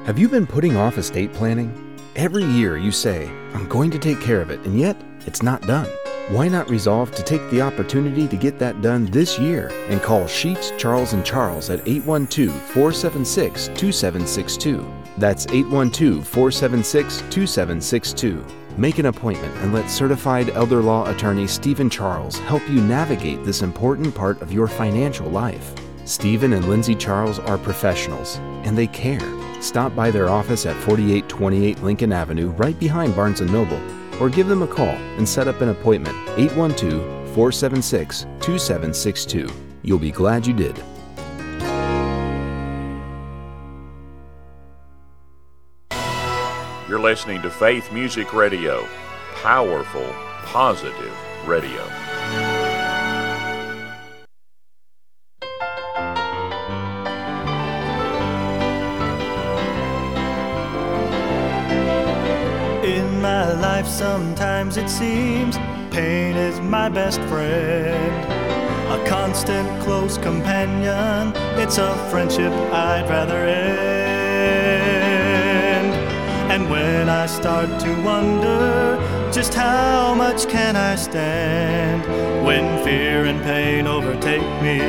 Have you been putting off estate planning? Every year you say, I'm going to take care of it, and yet it's not done. Why not resolve to take the opportunity to get that done this year and call Sheets, Charles, Charles at 812 476 2762. That's 812 476 2762. Make an appointment and let certified elder law attorney Stephen Charles help you navigate this important part of your financial life. Stephen and Lindsay Charles are professionals and they care. Stop by their office at 4828 Lincoln Avenue, right behind Barnes & Noble, or give them a call and set up an appointment 812 476 2762. You'll be glad you did. You're listening to Faith Music Radio, powerful, positive radio. Life, sometimes it seems pain is my best friend. A constant, close companion. It's a friendship I'd rather end. And when I start to wonder just how much can I stand, when fear and pain overtake me,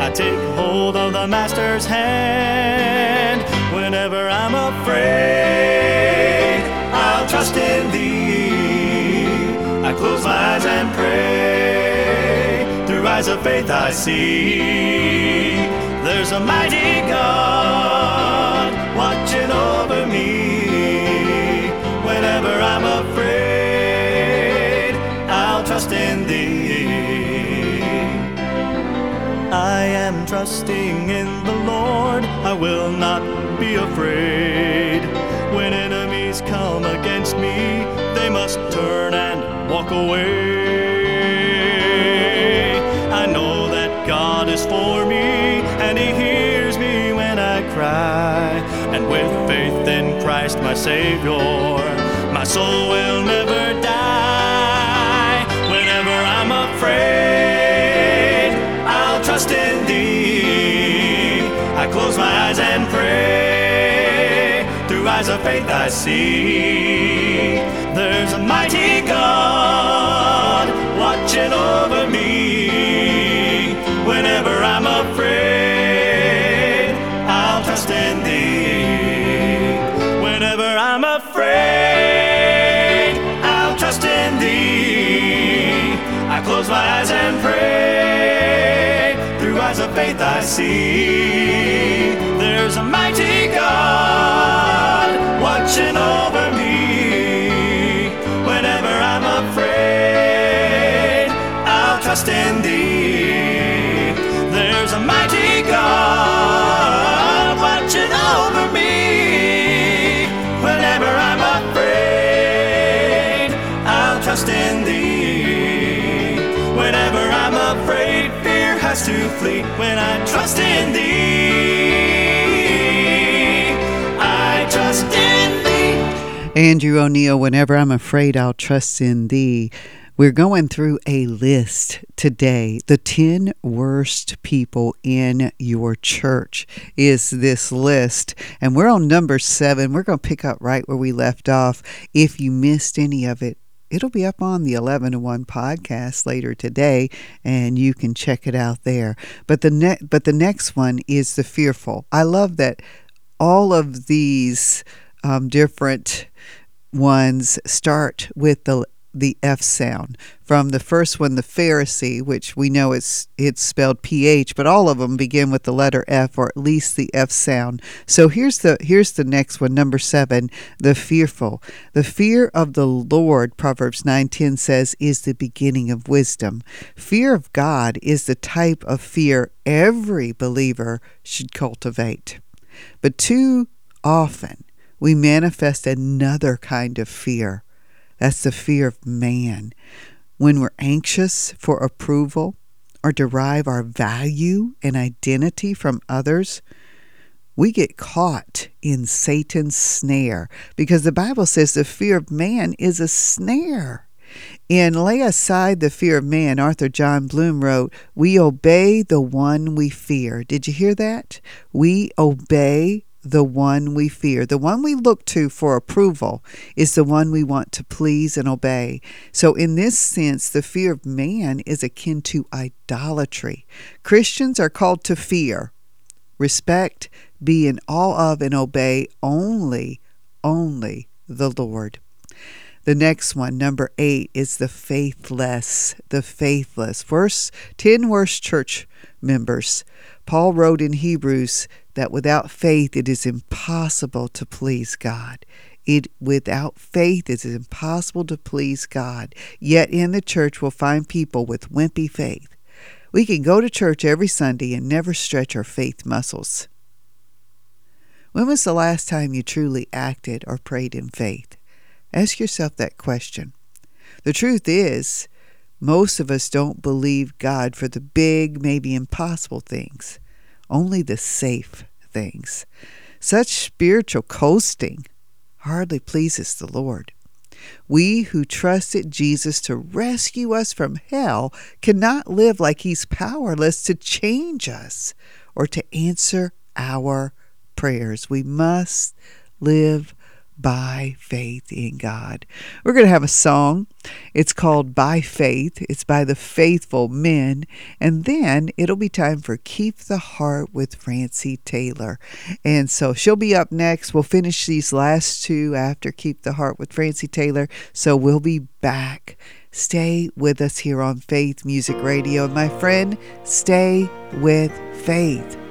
I take hold of the Master's hand. Whenever I'm afraid, I'll trust in Thee. Eyes and pray. Through eyes of faith, I see there's a mighty God watching over me. Whenever I'm afraid, I'll trust in Thee. I am trusting in the Lord. I will not be afraid. When enemies come against me, they must turn and walk away. Christ, my Savior, my soul will never die. Whenever I'm afraid, I'll trust in Thee. I close my eyes and pray. Through eyes of faith, I see there's a mighty God faith, I see there's a mighty God watching over me. Whenever I'm afraid, I'll trust in Thee. There's a mighty God watching over me. Whenever I'm afraid, I'll trust in Thee. Whenever I'm afraid, fear has to flee. Trust in Thee, I trust in Thee. Andrew O'Neill, whenever I'm afraid, I'll trust in thee. We're going through a list today. The 10 worst people in your church is this list. And we're on number seven. We're going to pick up right where we left off. If you missed any of it, it'll be up on the 11 to 1 podcast later today and you can check it out there. But the ne- but the next one is the fearful. I love that all of these um, different ones start with the the F sound. From the first one, the Pharisee, which we know it's it's spelled PH, but all of them begin with the letter F or at least the F sound. So here's the here's the next one, number seven, the fearful. The fear of the Lord, Proverbs nine ten says, is the beginning of wisdom. Fear of God is the type of fear every believer should cultivate. But too often we manifest another kind of fear that's the fear of man. When we're anxious for approval or derive our value and identity from others, we get caught in Satan's snare because the Bible says the fear of man is a snare. In Lay Aside the Fear of Man, Arthur John Bloom wrote, We obey the one we fear. Did you hear that? We obey the one we fear. The one we look to for approval is the one we want to please and obey. So, in this sense, the fear of man is akin to idolatry. Christians are called to fear, respect, be in awe of, and obey only, only the Lord. The next one, number eight, is the faithless. The faithless. Verse 10 worst church members. Paul wrote in Hebrews that without faith it is impossible to please God. It without faith it is impossible to please God. Yet in the church we'll find people with wimpy faith. We can go to church every Sunday and never stretch our faith muscles. When was the last time you truly acted or prayed in faith? Ask yourself that question. The truth is, most of us don't believe God for the big, maybe impossible things, only the safe things. Such spiritual coasting hardly pleases the Lord. We who trusted Jesus to rescue us from hell cannot live like he's powerless to change us or to answer our prayers. We must live by faith in God. We're going to have a song. It's called By Faith. It's by the Faithful Men. And then it'll be time for Keep the Heart with Francie Taylor. And so she'll be up next. We'll finish these last two after Keep the Heart with Francie Taylor. So we'll be back. Stay with us here on Faith Music Radio. My friend, stay with faith.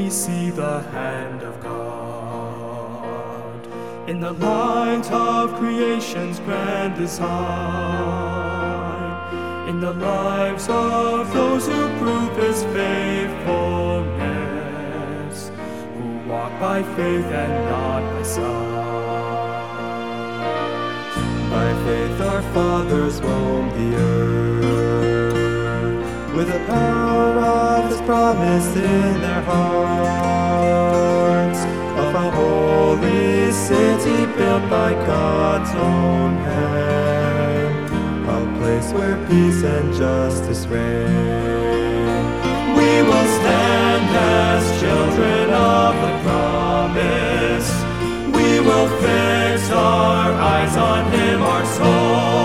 We see the hand of God. In the light of creation's grand design, in the lives of those who prove His faithfulness, who walk by faith and not by sight. By faith our fathers roamed the earth. With the power of promise in their hearts of a holy city built by God's own hand, a place where peace and justice reign. We will stand as children of the promise. We will fix our eyes on Him, our souls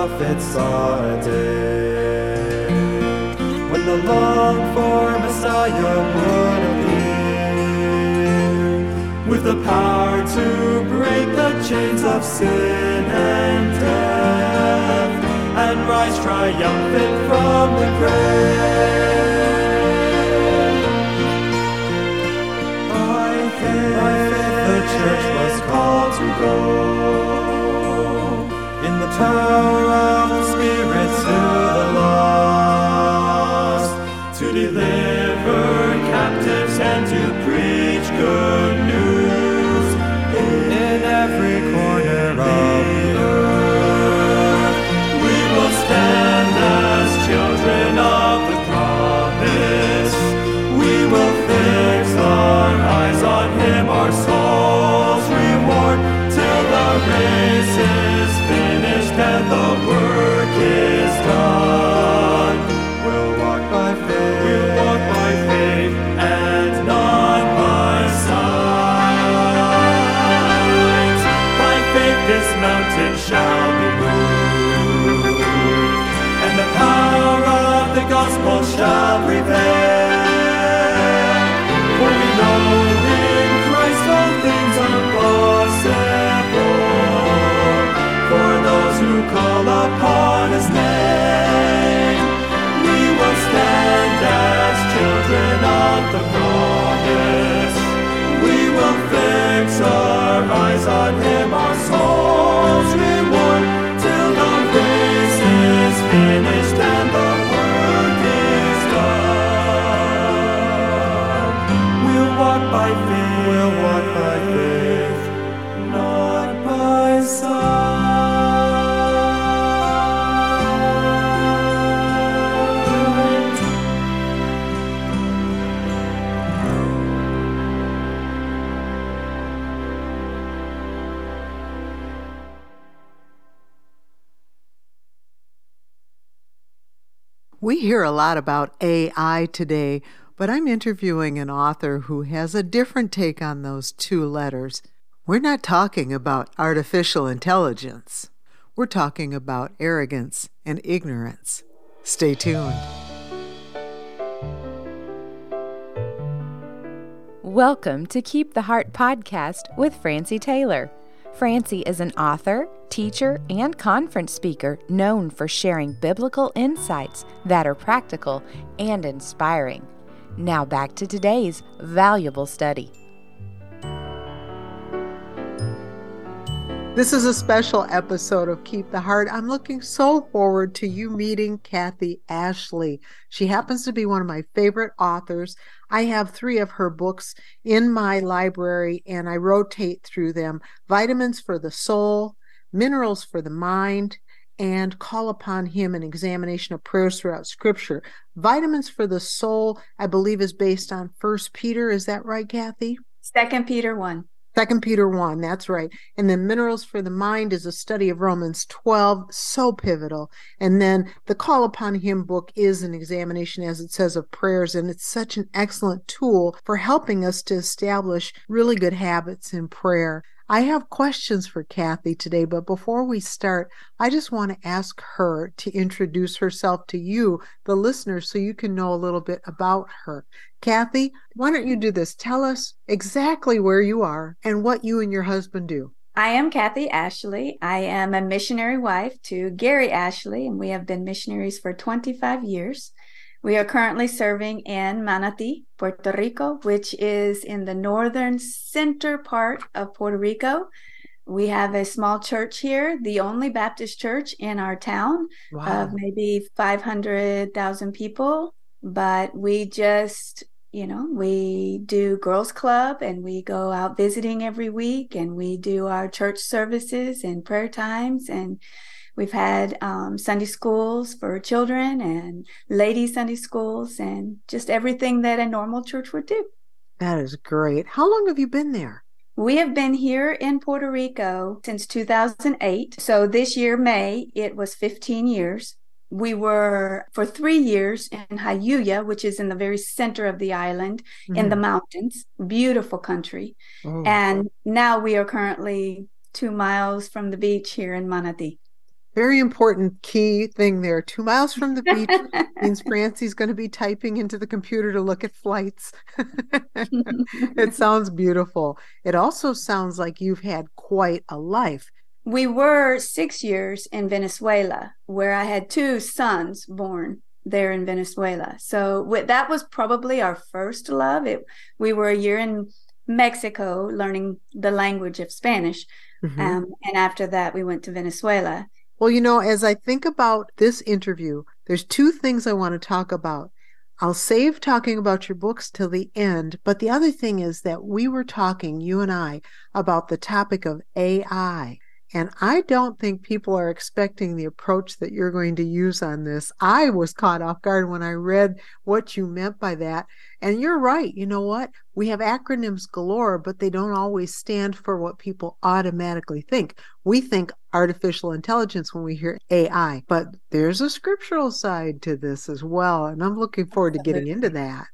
the prophets saw a day when the longed for Messiah would appear with the power to break the chains of sin and death and rise triumphant from the grave. By faith the church was called to go the of the lot about AI today, but I'm interviewing an author who has a different take on those two letters. We're not talking about artificial intelligence. We're talking about arrogance and ignorance. Stay tuned. Welcome to Keep the Heart podcast with Francie Taylor. Francie is an author, teacher, and conference speaker known for sharing biblical insights that are practical and inspiring. Now back to today's valuable study. This is a special episode of Keep the Heart. I'm looking so forward to you meeting Kathy Ashley. She happens to be one of my favorite authors. I have three of her books in my library and I rotate through them Vitamins for the Soul, Minerals for the Mind, and Call Upon Him an examination of prayers throughout Scripture. Vitamins for the Soul, I believe, is based on First Peter. Is that right, Kathy? Second Peter 1. Second Peter 1, that's right. And then Minerals for the Mind is a study of Romans 12, so pivotal. And then the Call Upon Him book is an examination, as it says, of prayers. And it's such an excellent tool for helping us to establish really good habits in prayer. I have questions for Kathy today, but before we start, I just want to ask her to introduce herself to you, the listeners, so you can know a little bit about her. Kathy, why don't you do this? Tell us exactly where you are and what you and your husband do. I am Kathy Ashley. I am a missionary wife to Gary Ashley, and we have been missionaries for 25 years. We are currently serving in Manatí, Puerto Rico, which is in the northern center part of Puerto Rico. We have a small church here, the only Baptist church in our town Wow. of maybe 500,000 people. But we just, you know, we do girls club and we go out visiting every week and we do our church services and prayer times and We've had um, Sunday schools for children and ladies' Sunday schools and just everything that a normal church would do. That is great. How long have you been there? We have been here in Puerto Rico since 2008. So this year, May, it was 15 years. We were for three years in Jayuya, which is in the very center of the island in the Mhm. mountains. Beautiful country. Oh. And now we are currently two miles from the beach here in Manatí. Very important key thing there. Two miles from the beach means Francie's going to be typing into the computer to look at flights. it sounds beautiful. It also sounds like you've had quite a life. We were six years in Venezuela, where I had two sons born there in Venezuela. So that was probably our first love. It, we were a year in Mexico learning the language of Spanish. Mhm. Um, and after that, we went to Venezuela. Well, you know, as I think about this interview, there's two things I want to talk about. I'll save talking about your books till the end, but the other thing is that we were talking, you and I, about the topic of AI. And I don't think people are expecting the approach that you're going to use on this. I was caught off guard when I read what you meant by that. And you're right. You know what? We have acronyms galore, but they don't always stand for what people automatically think. We think artificial intelligence when we hear AI, but there's a scriptural side to this as well. And I'm looking forward to getting into that.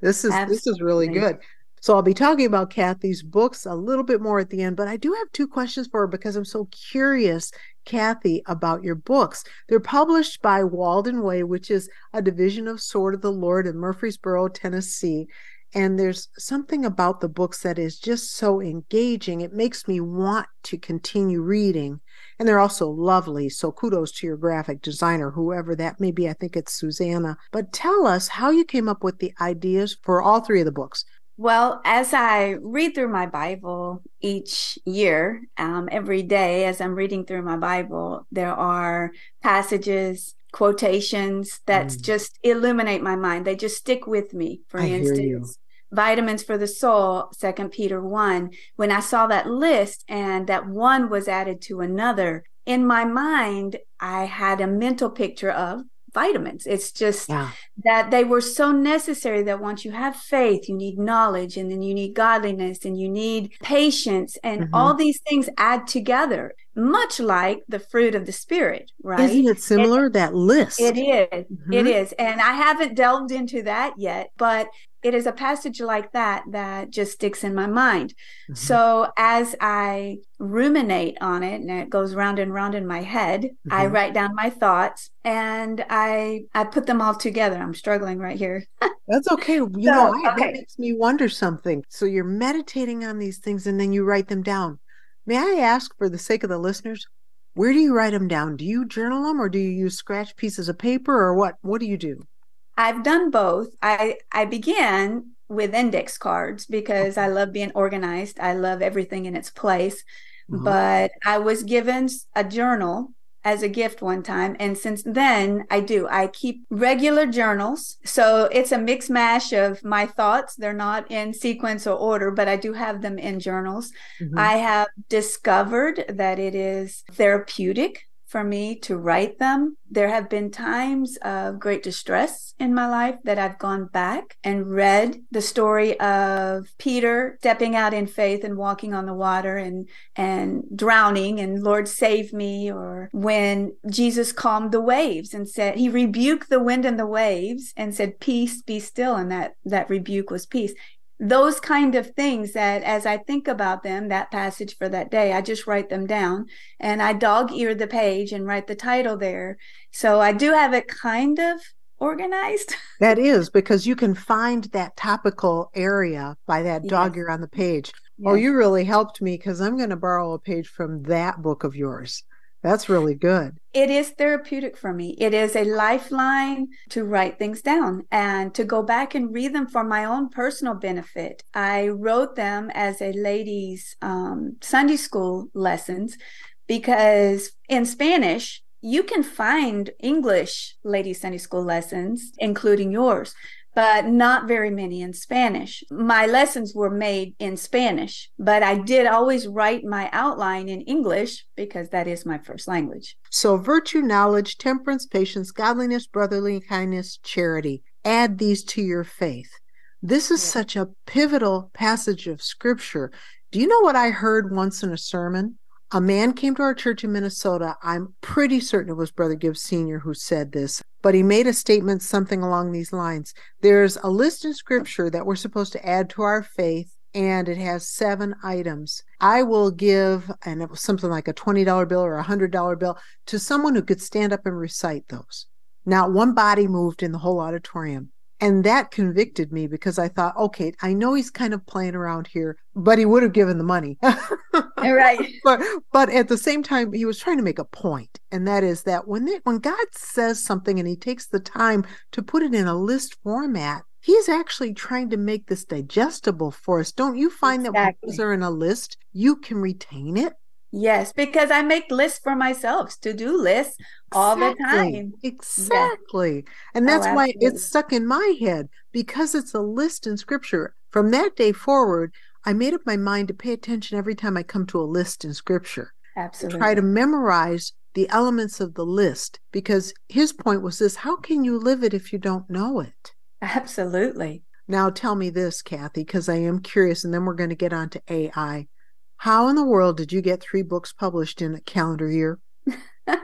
This is this is really good. So I'll be talking about Kathy's books a little bit more at the end, but I do have two questions for her because I'm so curious, Kathy, about your books. They're published by Walden Way, which is a division of Sword of the Lord in Murfreesboro, Tennessee. And there's something about the books that is just so engaging. It makes me want to continue reading. And they're also lovely. So kudos to your graphic designer, whoever that may be. I think it's Susanna. But tell us how you came up with the ideas for all three of the books. Well, as I read through my Bible each year, um, every day, as I'm reading through my Bible, there are passages, quotations that Mm. just illuminate my mind. They just stick with me. For I instance. Vitamins for the soul, Second Peter 1. When I saw that list and that one was added to another, in my mind, I had a mental picture of vitamins. It's just Yeah. that they were so necessary that once you have faith, you need knowledge, and then you need godliness, and you need patience, and Mhm. all these things add together, much like the fruit of the Spirit, right? Isn't it similar? that list. It is. It Mhm. is. And I haven't delved into that yet, but it is a passage like that that just sticks in my mind. Mm-hmm. So as I ruminate on it and it goes round and round in my head, I Mhm. write down my thoughts and I I put them all together. I'm struggling right here. That's okay. You So, know, I, okay. that makes me wonder something. So you're meditating on these things and then you write them down. May I ask, for the sake of the listeners, where do you write them down? Do you journal them or do you use scratch pieces of paper or what? What do you do? I've done both. I I began with index cards because I love being organized. I love everything in its place. Mhm. But I was given a journal as a gift one time and since then I do. I keep regular journals. So it's a mix mash of my thoughts. They're not in sequence or order, but I do have them in journals. Mhm. I have discovered that it is therapeutic for me to write them. There have been times of great distress in my life that I've gone back and read the story of Peter stepping out in faith and walking on the water and and drowning and Lord save me or when Jesus calmed the waves and said he rebuked the wind and the waves and said peace be still and that that rebuke was peace those kind of things that as I think about them, that passage for that day, I just write them down and I dog ear the page and write the title there. So I do have it kind of organized. That is because you can find that topical area by that dog Yes. ear on the page. Oh, you really helped me because I'm going to borrow a page from that book of yours. That's really good. It is therapeutic for me. It is a lifeline to write things down and to go back and read them for my own personal benefit. I wrote them as a ladies' um, Sunday school lessons because in Spanish, you can find English ladies' Sunday school lessons, including yours, but not very many in Spanish. My lessons were made in Spanish, but I did always write my outline in English because that is my first language. So, virtue, knowledge, temperance, patience, godliness, brotherly kindness, charity. Add these to your faith. This is such a pivotal passage of scripture. Do you know what I heard once in a sermon? A man came to our church in Minnesota. I'm pretty certain it was Brother Gibbs Sr. who said this, but he made a statement something along these lines. There's a list in scripture that we're supposed to add to our faith, and it has seven items. I will give, and it was something like a $20 bill or a $100 bill to someone who could stand up and recite those. Not one body moved in the whole auditorium. And that convicted me because I thought, okay, I know he's kind of playing around here, but he would have given the money. right. But but at the same time, he was trying to make a point, and that is that when they, when God says something and He takes the time to put it in a list format, He's actually trying to make this digestible for us. Don't you find that when things are in a list, you can retain it? Yes, because I make lists for myself, to do lists all the time. Exactly. And Oh, that's why it's stuck in my head because it's a list in scripture. From that day forward, I made up my mind to pay attention every time I come to a list in scripture. Absolutely. Try to memorize the elements of the list because his point was this how can you live it if you don't know it? Absolutely. Now tell me this, Kathy, because I am curious, and then we're going to get on to AI. How in the world did you get three books published in a calendar year?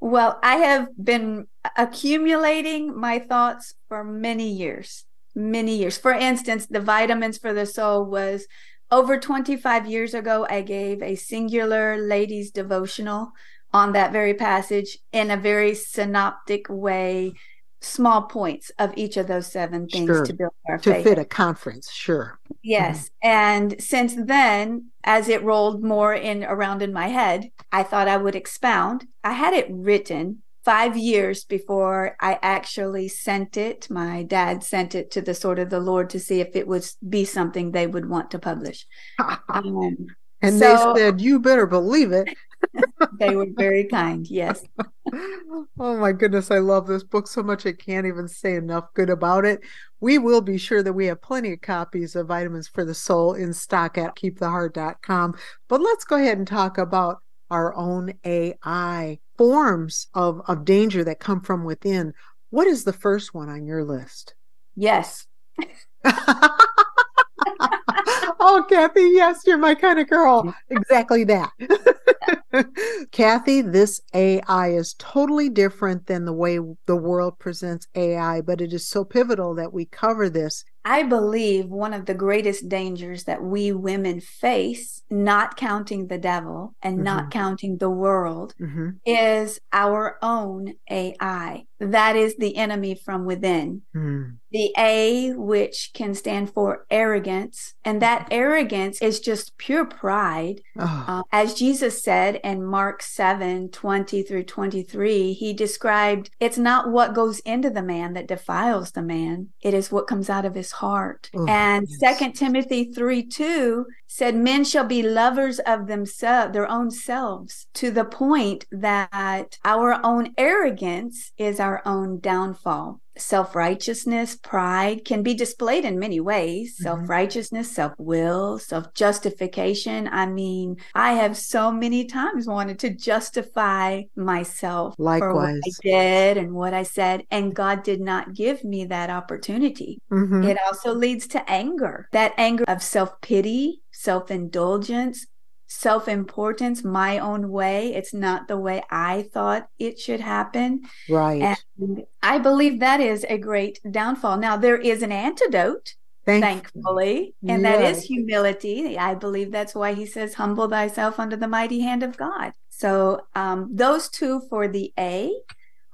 Well, I have been accumulating my thoughts for many years, many years. For instance, the vitamins for the soul was over 25 years ago. I gave a singular ladies devotional on that very passage in a very synoptic way, small points of each of those seven things Sure. to build our to faith. fit a conference, sure. Yes. And since then, as it rolled more in around in my head, I thought I would expound. I had it written five years before I actually sent it. My dad sent it to the Sword of the Lord to see if it would be something they would want to publish. Um, And so- they said, You better believe it. they were very kind. Yes. Oh my goodness, I love this book so much I can't even say enough good about it. We will be sure that we have plenty of copies of Vitamins for the Soul in stock at keeptheheart.com. But let's go ahead and talk about our own AI forms of, of danger that come from within. What is the first one on your list? Yes. oh, Kathy, yes, you're my kind of girl. Exactly that. Kathy, this AI is totally different than the way the world presents AI, but it is so pivotal that we cover this. I believe one of the greatest dangers that we women face, not counting the devil and not Mhm. counting the world, Mhm. is our own AI. That is the enemy from within. Hmm. The A, which can stand for arrogance, and that arrogance is just pure pride. Oh. Uh, as Jesus said in Mark 7 20 through 23, he described it's not what goes into the man that defiles the man, it is what comes out of his heart. Oh, and yes. Second Timothy 3 2 said, Men shall be lovers of themselves, their own selves, to the point that our own arrogance is our own downfall. Self righteousness, pride can be displayed in many ways Mm-hmm. self righteousness, self will, self justification. I mean, I have so many times wanted to justify myself for what I Likewise. did and what I said, and God did not give me that opportunity. Mhm. It also leads to anger that anger of self pity, self indulgence, self importance, my own way. It's not the way I thought it should happen. Right. And I believe that is a great downfall. Now, there is an antidote. Thank- Thankfully, and that is humility. I believe that's why he says, Humble thyself under the mighty hand of God. So, um, those two for the A,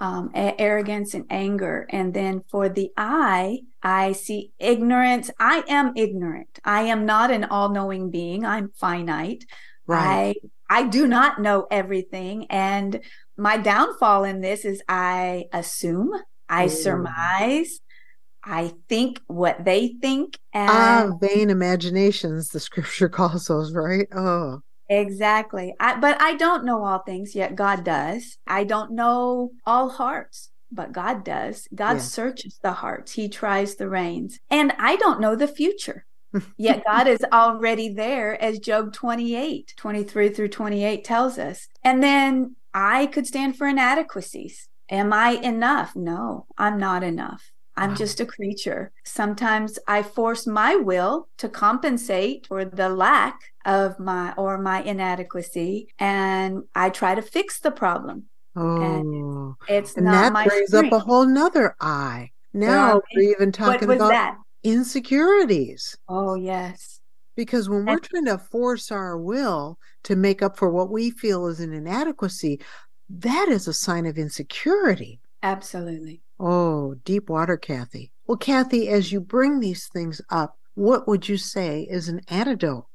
um, a- arrogance and anger. And then for the I, I see ignorance. I am ignorant. I am not an all knowing being, I'm finite. Right. I, I do not know everything. And my downfall in this is I assume, I Ooh. surmise, I think what they think. And Ah, vain imaginations, the scripture calls those, right? Oh. Exactly. I, but I don't know all things, yet God does. I don't know all hearts, but God does. God Yeah. searches the hearts, He tries the reins. And I don't know the future. Yet God is already there, as Job 28, 23 through 28 tells us. And then I could stand for inadequacies. Am I enough? No, I'm not enough. I'm just a creature. Sometimes I force my will to compensate for the lack of my or my inadequacy and I try to fix the problem. Oh. It's and not that my brings up a whole nother eye. Now are we're even talking about that? insecurities. Oh, yes. Because when we're trying to force our will to make up for what we feel is an inadequacy, that is a sign of insecurity. Absolutely. Oh, deep water, Kathy. Well, Kathy, as you bring these things up, what would you say is an antidote?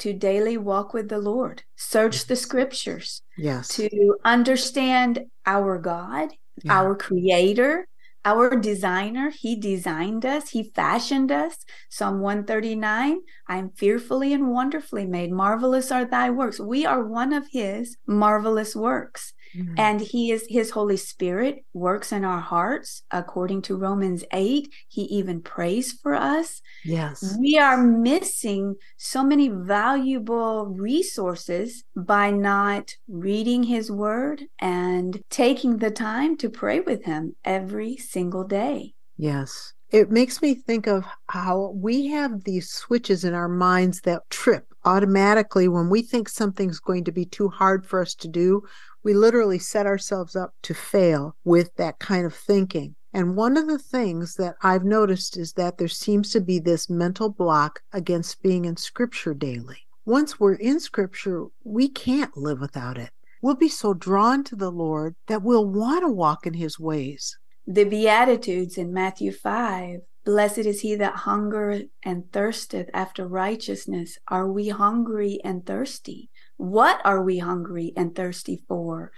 To daily walk with the Lord, search the scriptures, Yes. to understand our God, our creator, our designer. He designed us, He fashioned us. Psalm 139 I'm fearfully and wonderfully made. Marvelous are thy works. We are one of His marvelous works. Mm-hmm. And he is his Holy Spirit works in our hearts according to Romans 8. He even prays for us. Yes. We are missing so many valuable resources by not reading his word and taking the time to pray with him every single day. Yes. it makes me think of how we have these switches in our minds that trip automatically when we think something's going to be too hard for us to do. We literally set ourselves up to fail with that kind of thinking. And one of the things that I've noticed is that there seems to be this mental block against being in scripture daily. Once we're in scripture, we can't live without it. We'll be so drawn to the Lord that we'll want to walk in his ways. The Beatitudes in Matthew 5 Blessed is he that hungereth and thirsteth after righteousness. Are we hungry and thirsty? What are we hungry and thirsty for?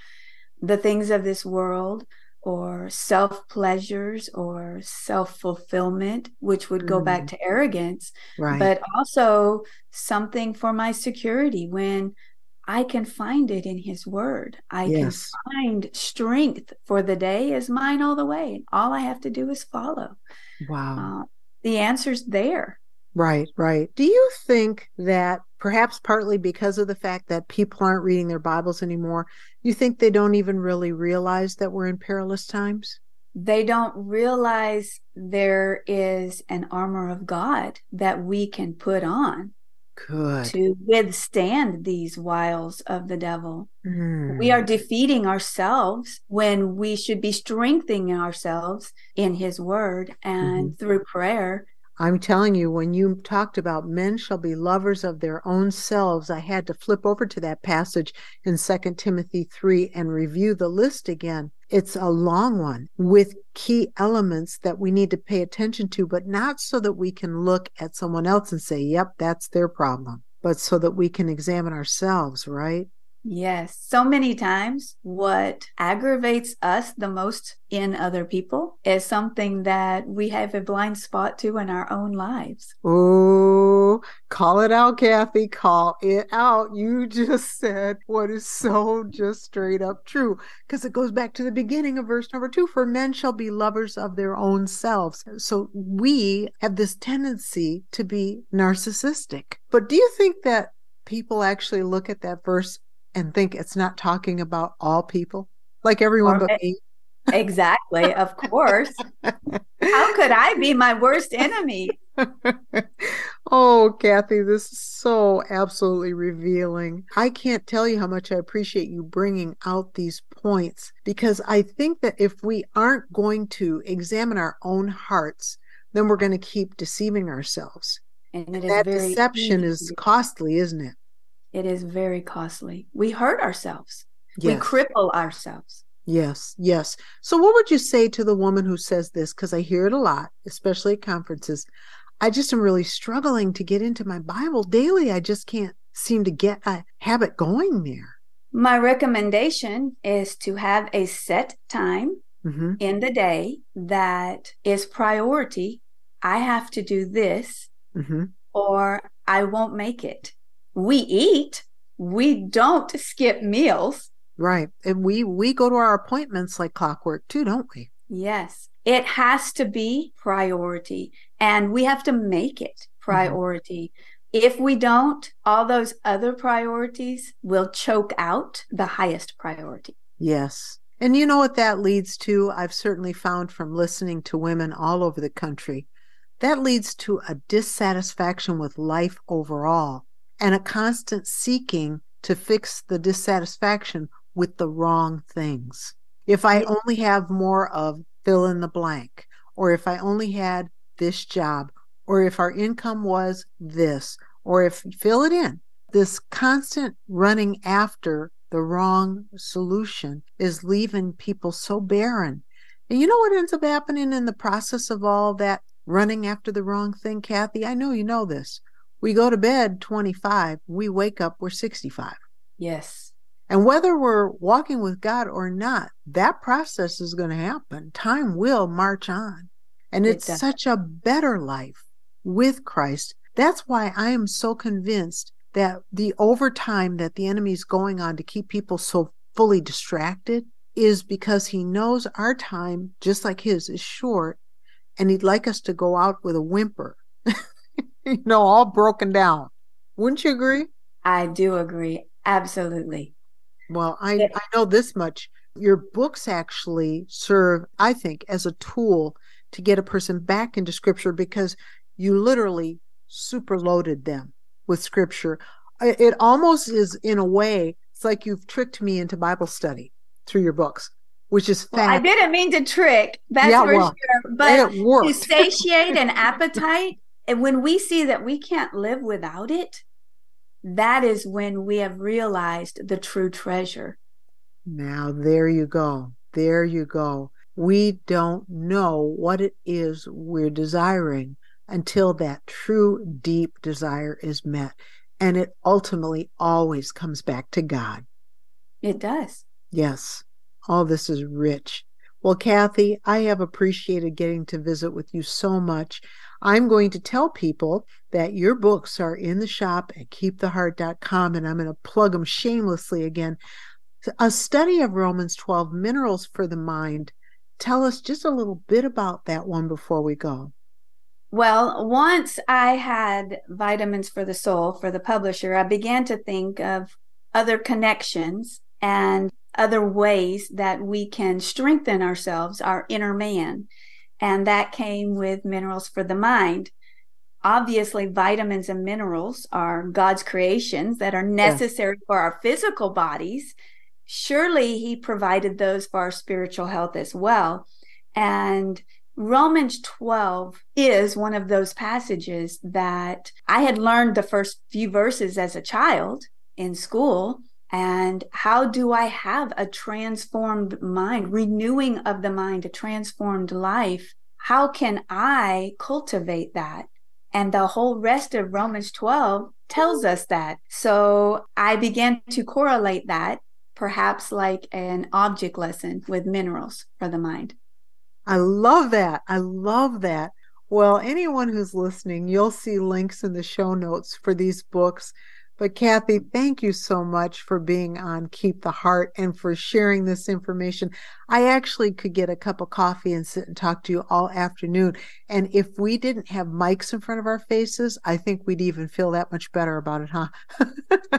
The things of this world, or self pleasures, or self fulfillment, which would go back Mhm. to arrogance, Right. but also something for my security when I can find it in his word. I Yes. can find strength for the day is mine all the way. All I have to do is follow. Wow. Uh, the answer's there. Right, right. Do you think that perhaps partly because of the fact that people aren't reading their Bibles anymore, you think they don't even really realize that we're in perilous times? They don't realize there is an armor of God that we can put on Good. to withstand these wiles of the devil. Mm. We are defeating ourselves when we should be strengthening ourselves in his word and through prayer. I'm telling you, when you talked about men shall be lovers of their own selves, I had to flip over to that passage in 2 Timothy 3 and review the list again. It's a long one with key elements that we need to pay attention to, but not so that we can look at someone else and say, yep, that's their problem, but so that we can examine ourselves, right? Yes, so many times what aggravates us the most in other people is something that we have a blind spot to in our own lives. Oh, call it out, Kathy. Call it out. You just said what is so just straight up true because it goes back to the beginning of verse number two for men shall be lovers of their own selves. So we have this tendency to be narcissistic. But do you think that people actually look at that verse and think it's not talking about all people? Like everyone Or- but me? Exactly, of course. How could I be my worst enemy? Oh, Kathy, this is so absolutely revealing. I can't tell you how much I appreciate you bringing out these points because I think that if we aren't going to examine our own hearts, then we're going to keep deceiving ourselves. And is That deception easy is costly, isn't it? It is very costly. We hurt ourselves. We cripple ourselves. Yes, yes. So, what would you say to the woman who says this? Because I hear it a lot, especially at conferences. I just am really struggling to get into my Bible daily. I just can't seem to get a habit going there. My recommendation is to have a set time hmm in the day that is priority. I have to do this hmm or I won't make it. We eat, we don't skip meals. Right. And we we go to our appointments like clockwork too, don't we? Yes, it has to be priority and we have to make it mm-hmm. priority. If we don't, all those other priorities will choke out the highest priority. Yes. And you know what that leads to? I've certainly found from listening to women all over the country. That leads to a dissatisfaction with life overall and a constant seeking to fix the dissatisfaction with the wrong things. If I only have more of fill in the blank, or if I only had this job, or if our income was this, or if fill it in, this constant running after the wrong solution is leaving people so barren. And you know what ends up happening in the process of all that running after the wrong thing, Kathy? I know you know this. We go to bed 25, we wake up, we're 65. Yes. And whether we're walking with God or not, that process is going to happen. Time will march on. And it's does. such a better life with Christ. That's why I am so convinced that the overtime that the enemy is going on to keep people so fully distracted is because he knows our time, just like his, is short. And he'd like us to go out with a whimper, you know, all broken down. Wouldn't you agree? I do agree. Absolutely. Well, I, I know this much. Your books actually serve, I think, as a tool to get a person back into scripture because you literally superloaded them with scripture. It almost is, in a way, it's like you've tricked me into Bible study through your books, which is Well, I didn't mean to trick. That's Yeah, for well, sure. But to satiate an appetite, and when we see that we can't live without it, that is when we have realized the true treasure. Now, there you go. There you go. We don't know what it is we're desiring until that true, deep desire is met. And it ultimately always comes back to God. It does. Yes, all this is rich. Well, Kathy, I have appreciated getting to visit with you so much. I'm going to tell people that your books are in the shop at keeptheheart.com, and I'm going to plug them shamelessly again. A study of Romans 12, Minerals for the Mind. Tell us just a little bit about that one before we go. Well, once I had Vitamins for the Soul for the publisher, I began to think of other connections and other ways that we can strengthen ourselves, our inner man. And that came with Minerals for the Mind. Obviously, vitamins and minerals are God's creations that are necessary for our physical bodies. Surely He provided those for our spiritual health as well. And Romans 12 is one of those passages that I had learned the first few verses as a child in school. And how do I have a transformed mind, renewing of the mind, a transformed life? How can I cultivate that? And the whole rest of Romans 12 tells us that. So I began to correlate that, perhaps like an object lesson with minerals for the mind. I love that. I love that. Well, anyone who's listening, you'll see links in the show notes for these books. But Kathy, thank you so much for being on Keep the Heart and for sharing this information. I actually could get a cup of coffee and sit and talk to you all afternoon. And if we didn't have mics in front of our faces, I think we'd even feel that much better about it, huh?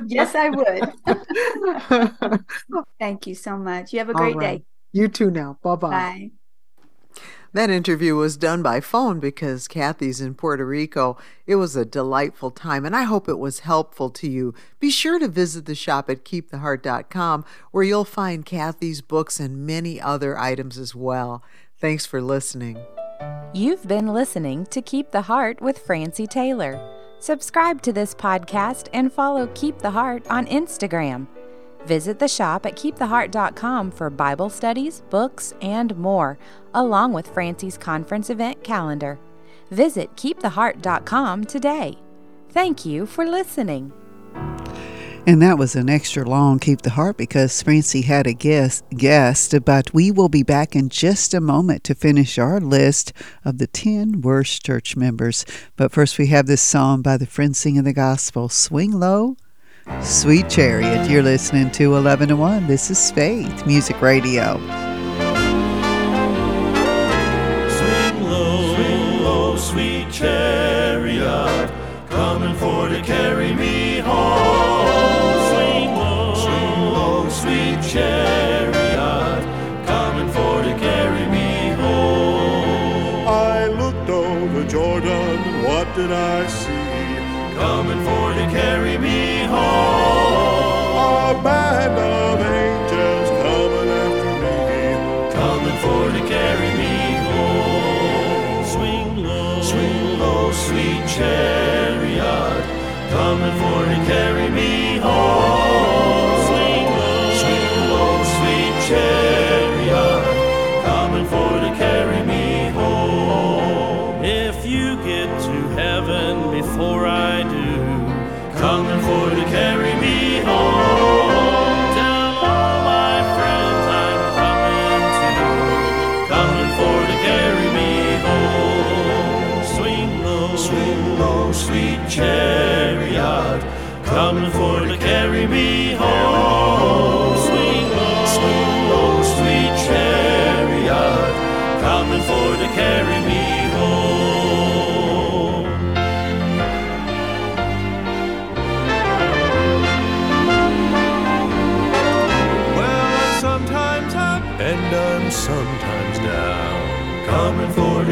Yes, I would. Thank you so much. You have a great right. day. You too now. Bye-bye. Bye. That interview was done by phone because Kathy's in Puerto Rico. It was a delightful time, and I hope it was helpful to you. Be sure to visit the shop at keeptheheart.com where you'll find Kathy's books and many other items as well. Thanks for listening. You've been listening to Keep the Heart with Francie Taylor. Subscribe to this podcast and follow Keep the Heart on Instagram. Visit the shop at keeptheheart.com for Bible studies, books, and more, along with Francie's conference event calendar. Visit keeptheheart.com today. Thank you for listening. And that was an extra long Keep the Heart because Francie had a guest, guest, but we will be back in just a moment to finish our list of the 10 worst church members. But first, we have this song by the Friends Singing the Gospel Swing Low, Sweet Chariot. You're listening to 11 to 1. This is Faith Music Radio.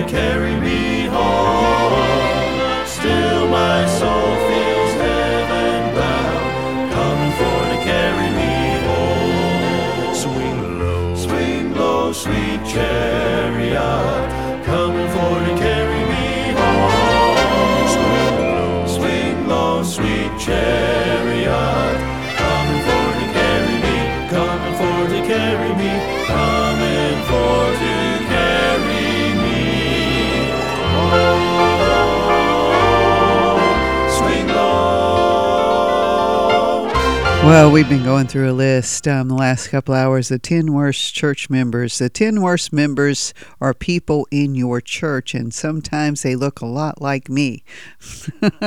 Carry me Well, we've been going through a list um, the last couple hours. The 10 worst church members. The 10 worst members are people in your church, and sometimes they look a lot like me. and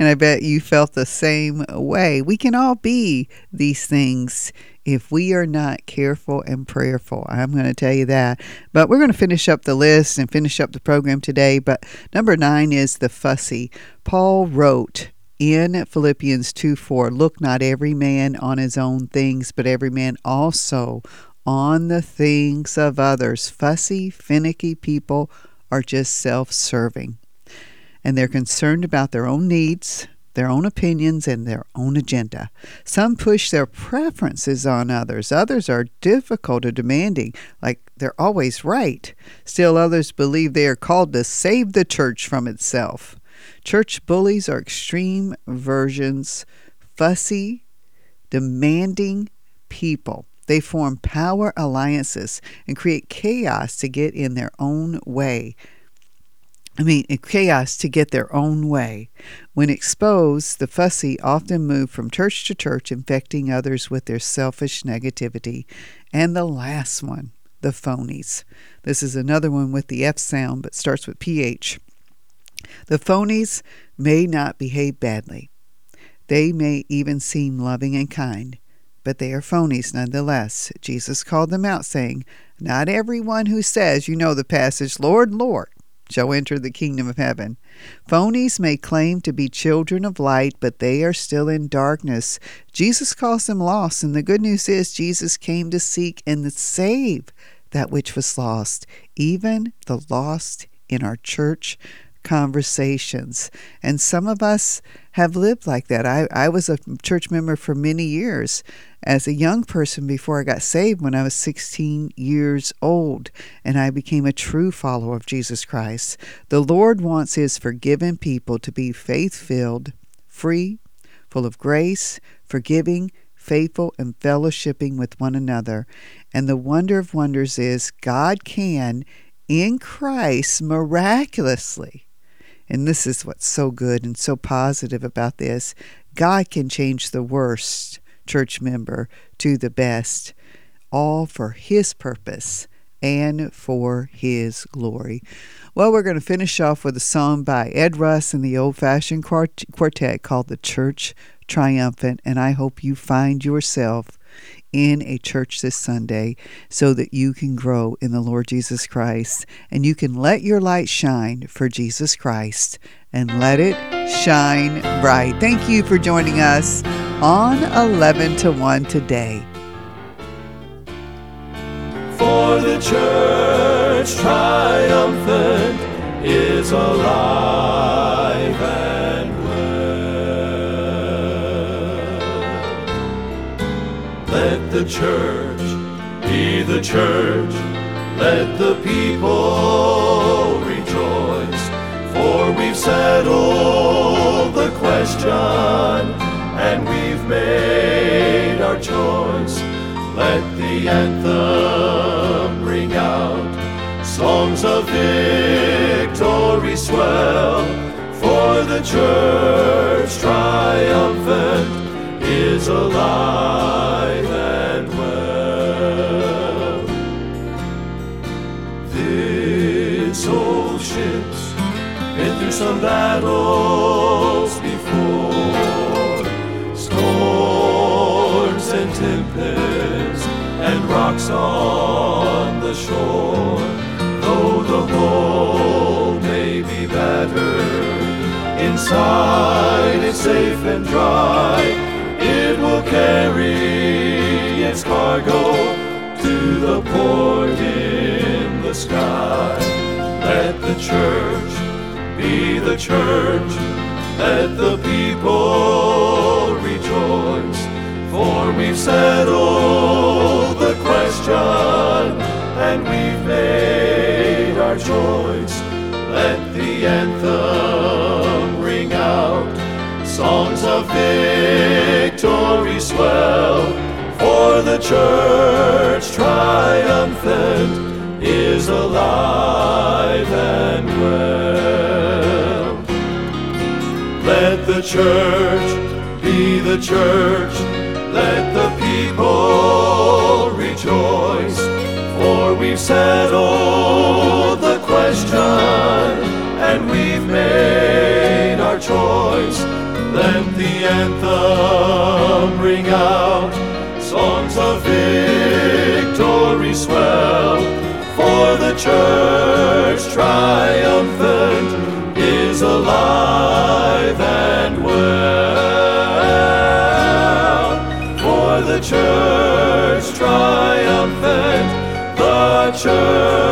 I bet you felt the same way. We can all be these things if we are not careful and prayerful. I'm going to tell you that. But we're going to finish up the list and finish up the program today. But number nine is the fussy. Paul wrote, in Philippians 2 4, look not every man on his own things, but every man also on the things of others. Fussy, finicky people are just self serving, and they're concerned about their own needs, their own opinions, and their own agenda. Some push their preferences on others, others are difficult or demanding, like they're always right. Still, others believe they are called to save the church from itself. Church bullies are extreme versions, fussy, demanding people. They form power alliances and create chaos to get in their own way. I mean, eh, chaos to get their own way. When exposed, the fussy often move from church to church, infecting others with their selfish negativity. And the last one, the phonies. This is another one with the F sound, but starts with PH. The phonies may not behave badly. They may even seem loving and kind, but they are phonies nonetheless. Jesus called them out, saying, Not everyone who says, you know the passage, Lord, Lord, shall enter the kingdom of heaven. Phonies may claim to be children of light, but they are still in darkness. Jesus calls them lost, and the good news is Jesus came to seek and to save that which was lost, even the lost in our church conversations. And some of us have lived like that. I, I was a church member for many years as a young person before I got saved when I was 16 years old, and I became a true follower of Jesus Christ. The Lord wants His forgiven people to be faith filled, free, full of grace, forgiving, faithful, and fellowshipping with one another. And the wonder of wonders is God can, in Christ, miraculously and this is what's so good and so positive about this God can change the worst church member to the best, all for His purpose and for His glory. Well, we're going to finish off with a song by Ed Russ and the Old Fashioned Quartet called The Church Triumphant, and I hope you find yourself in a church this Sunday so that you can grow in the Lord Jesus Christ and you can let your light shine for Jesus Christ and let it shine bright. Thank you for joining us on 11 to 1 today. For the church triumphant is alive the church be the church, let the people rejoice, for we've settled the question and we've made our choice. Let the anthem ring out, songs of victory swell, for the church triumphant is alive ship's been through some battles before, storms and tempests and rocks on the shore. Though the hull may be battered, inside it's safe and dry. It will carry its cargo to the port in the sky. The church, let the people rejoice. For we've settled the question and we've made our choice. Let the anthem ring out, songs of victory swell. For the church triumphant is alive and well. Let the church be the church, let the people rejoice. For we've settled the question and we've made our choice. Let the anthem ring out, songs of victory swell. For the church triumphant is alive and well. For the church triumphant, the church.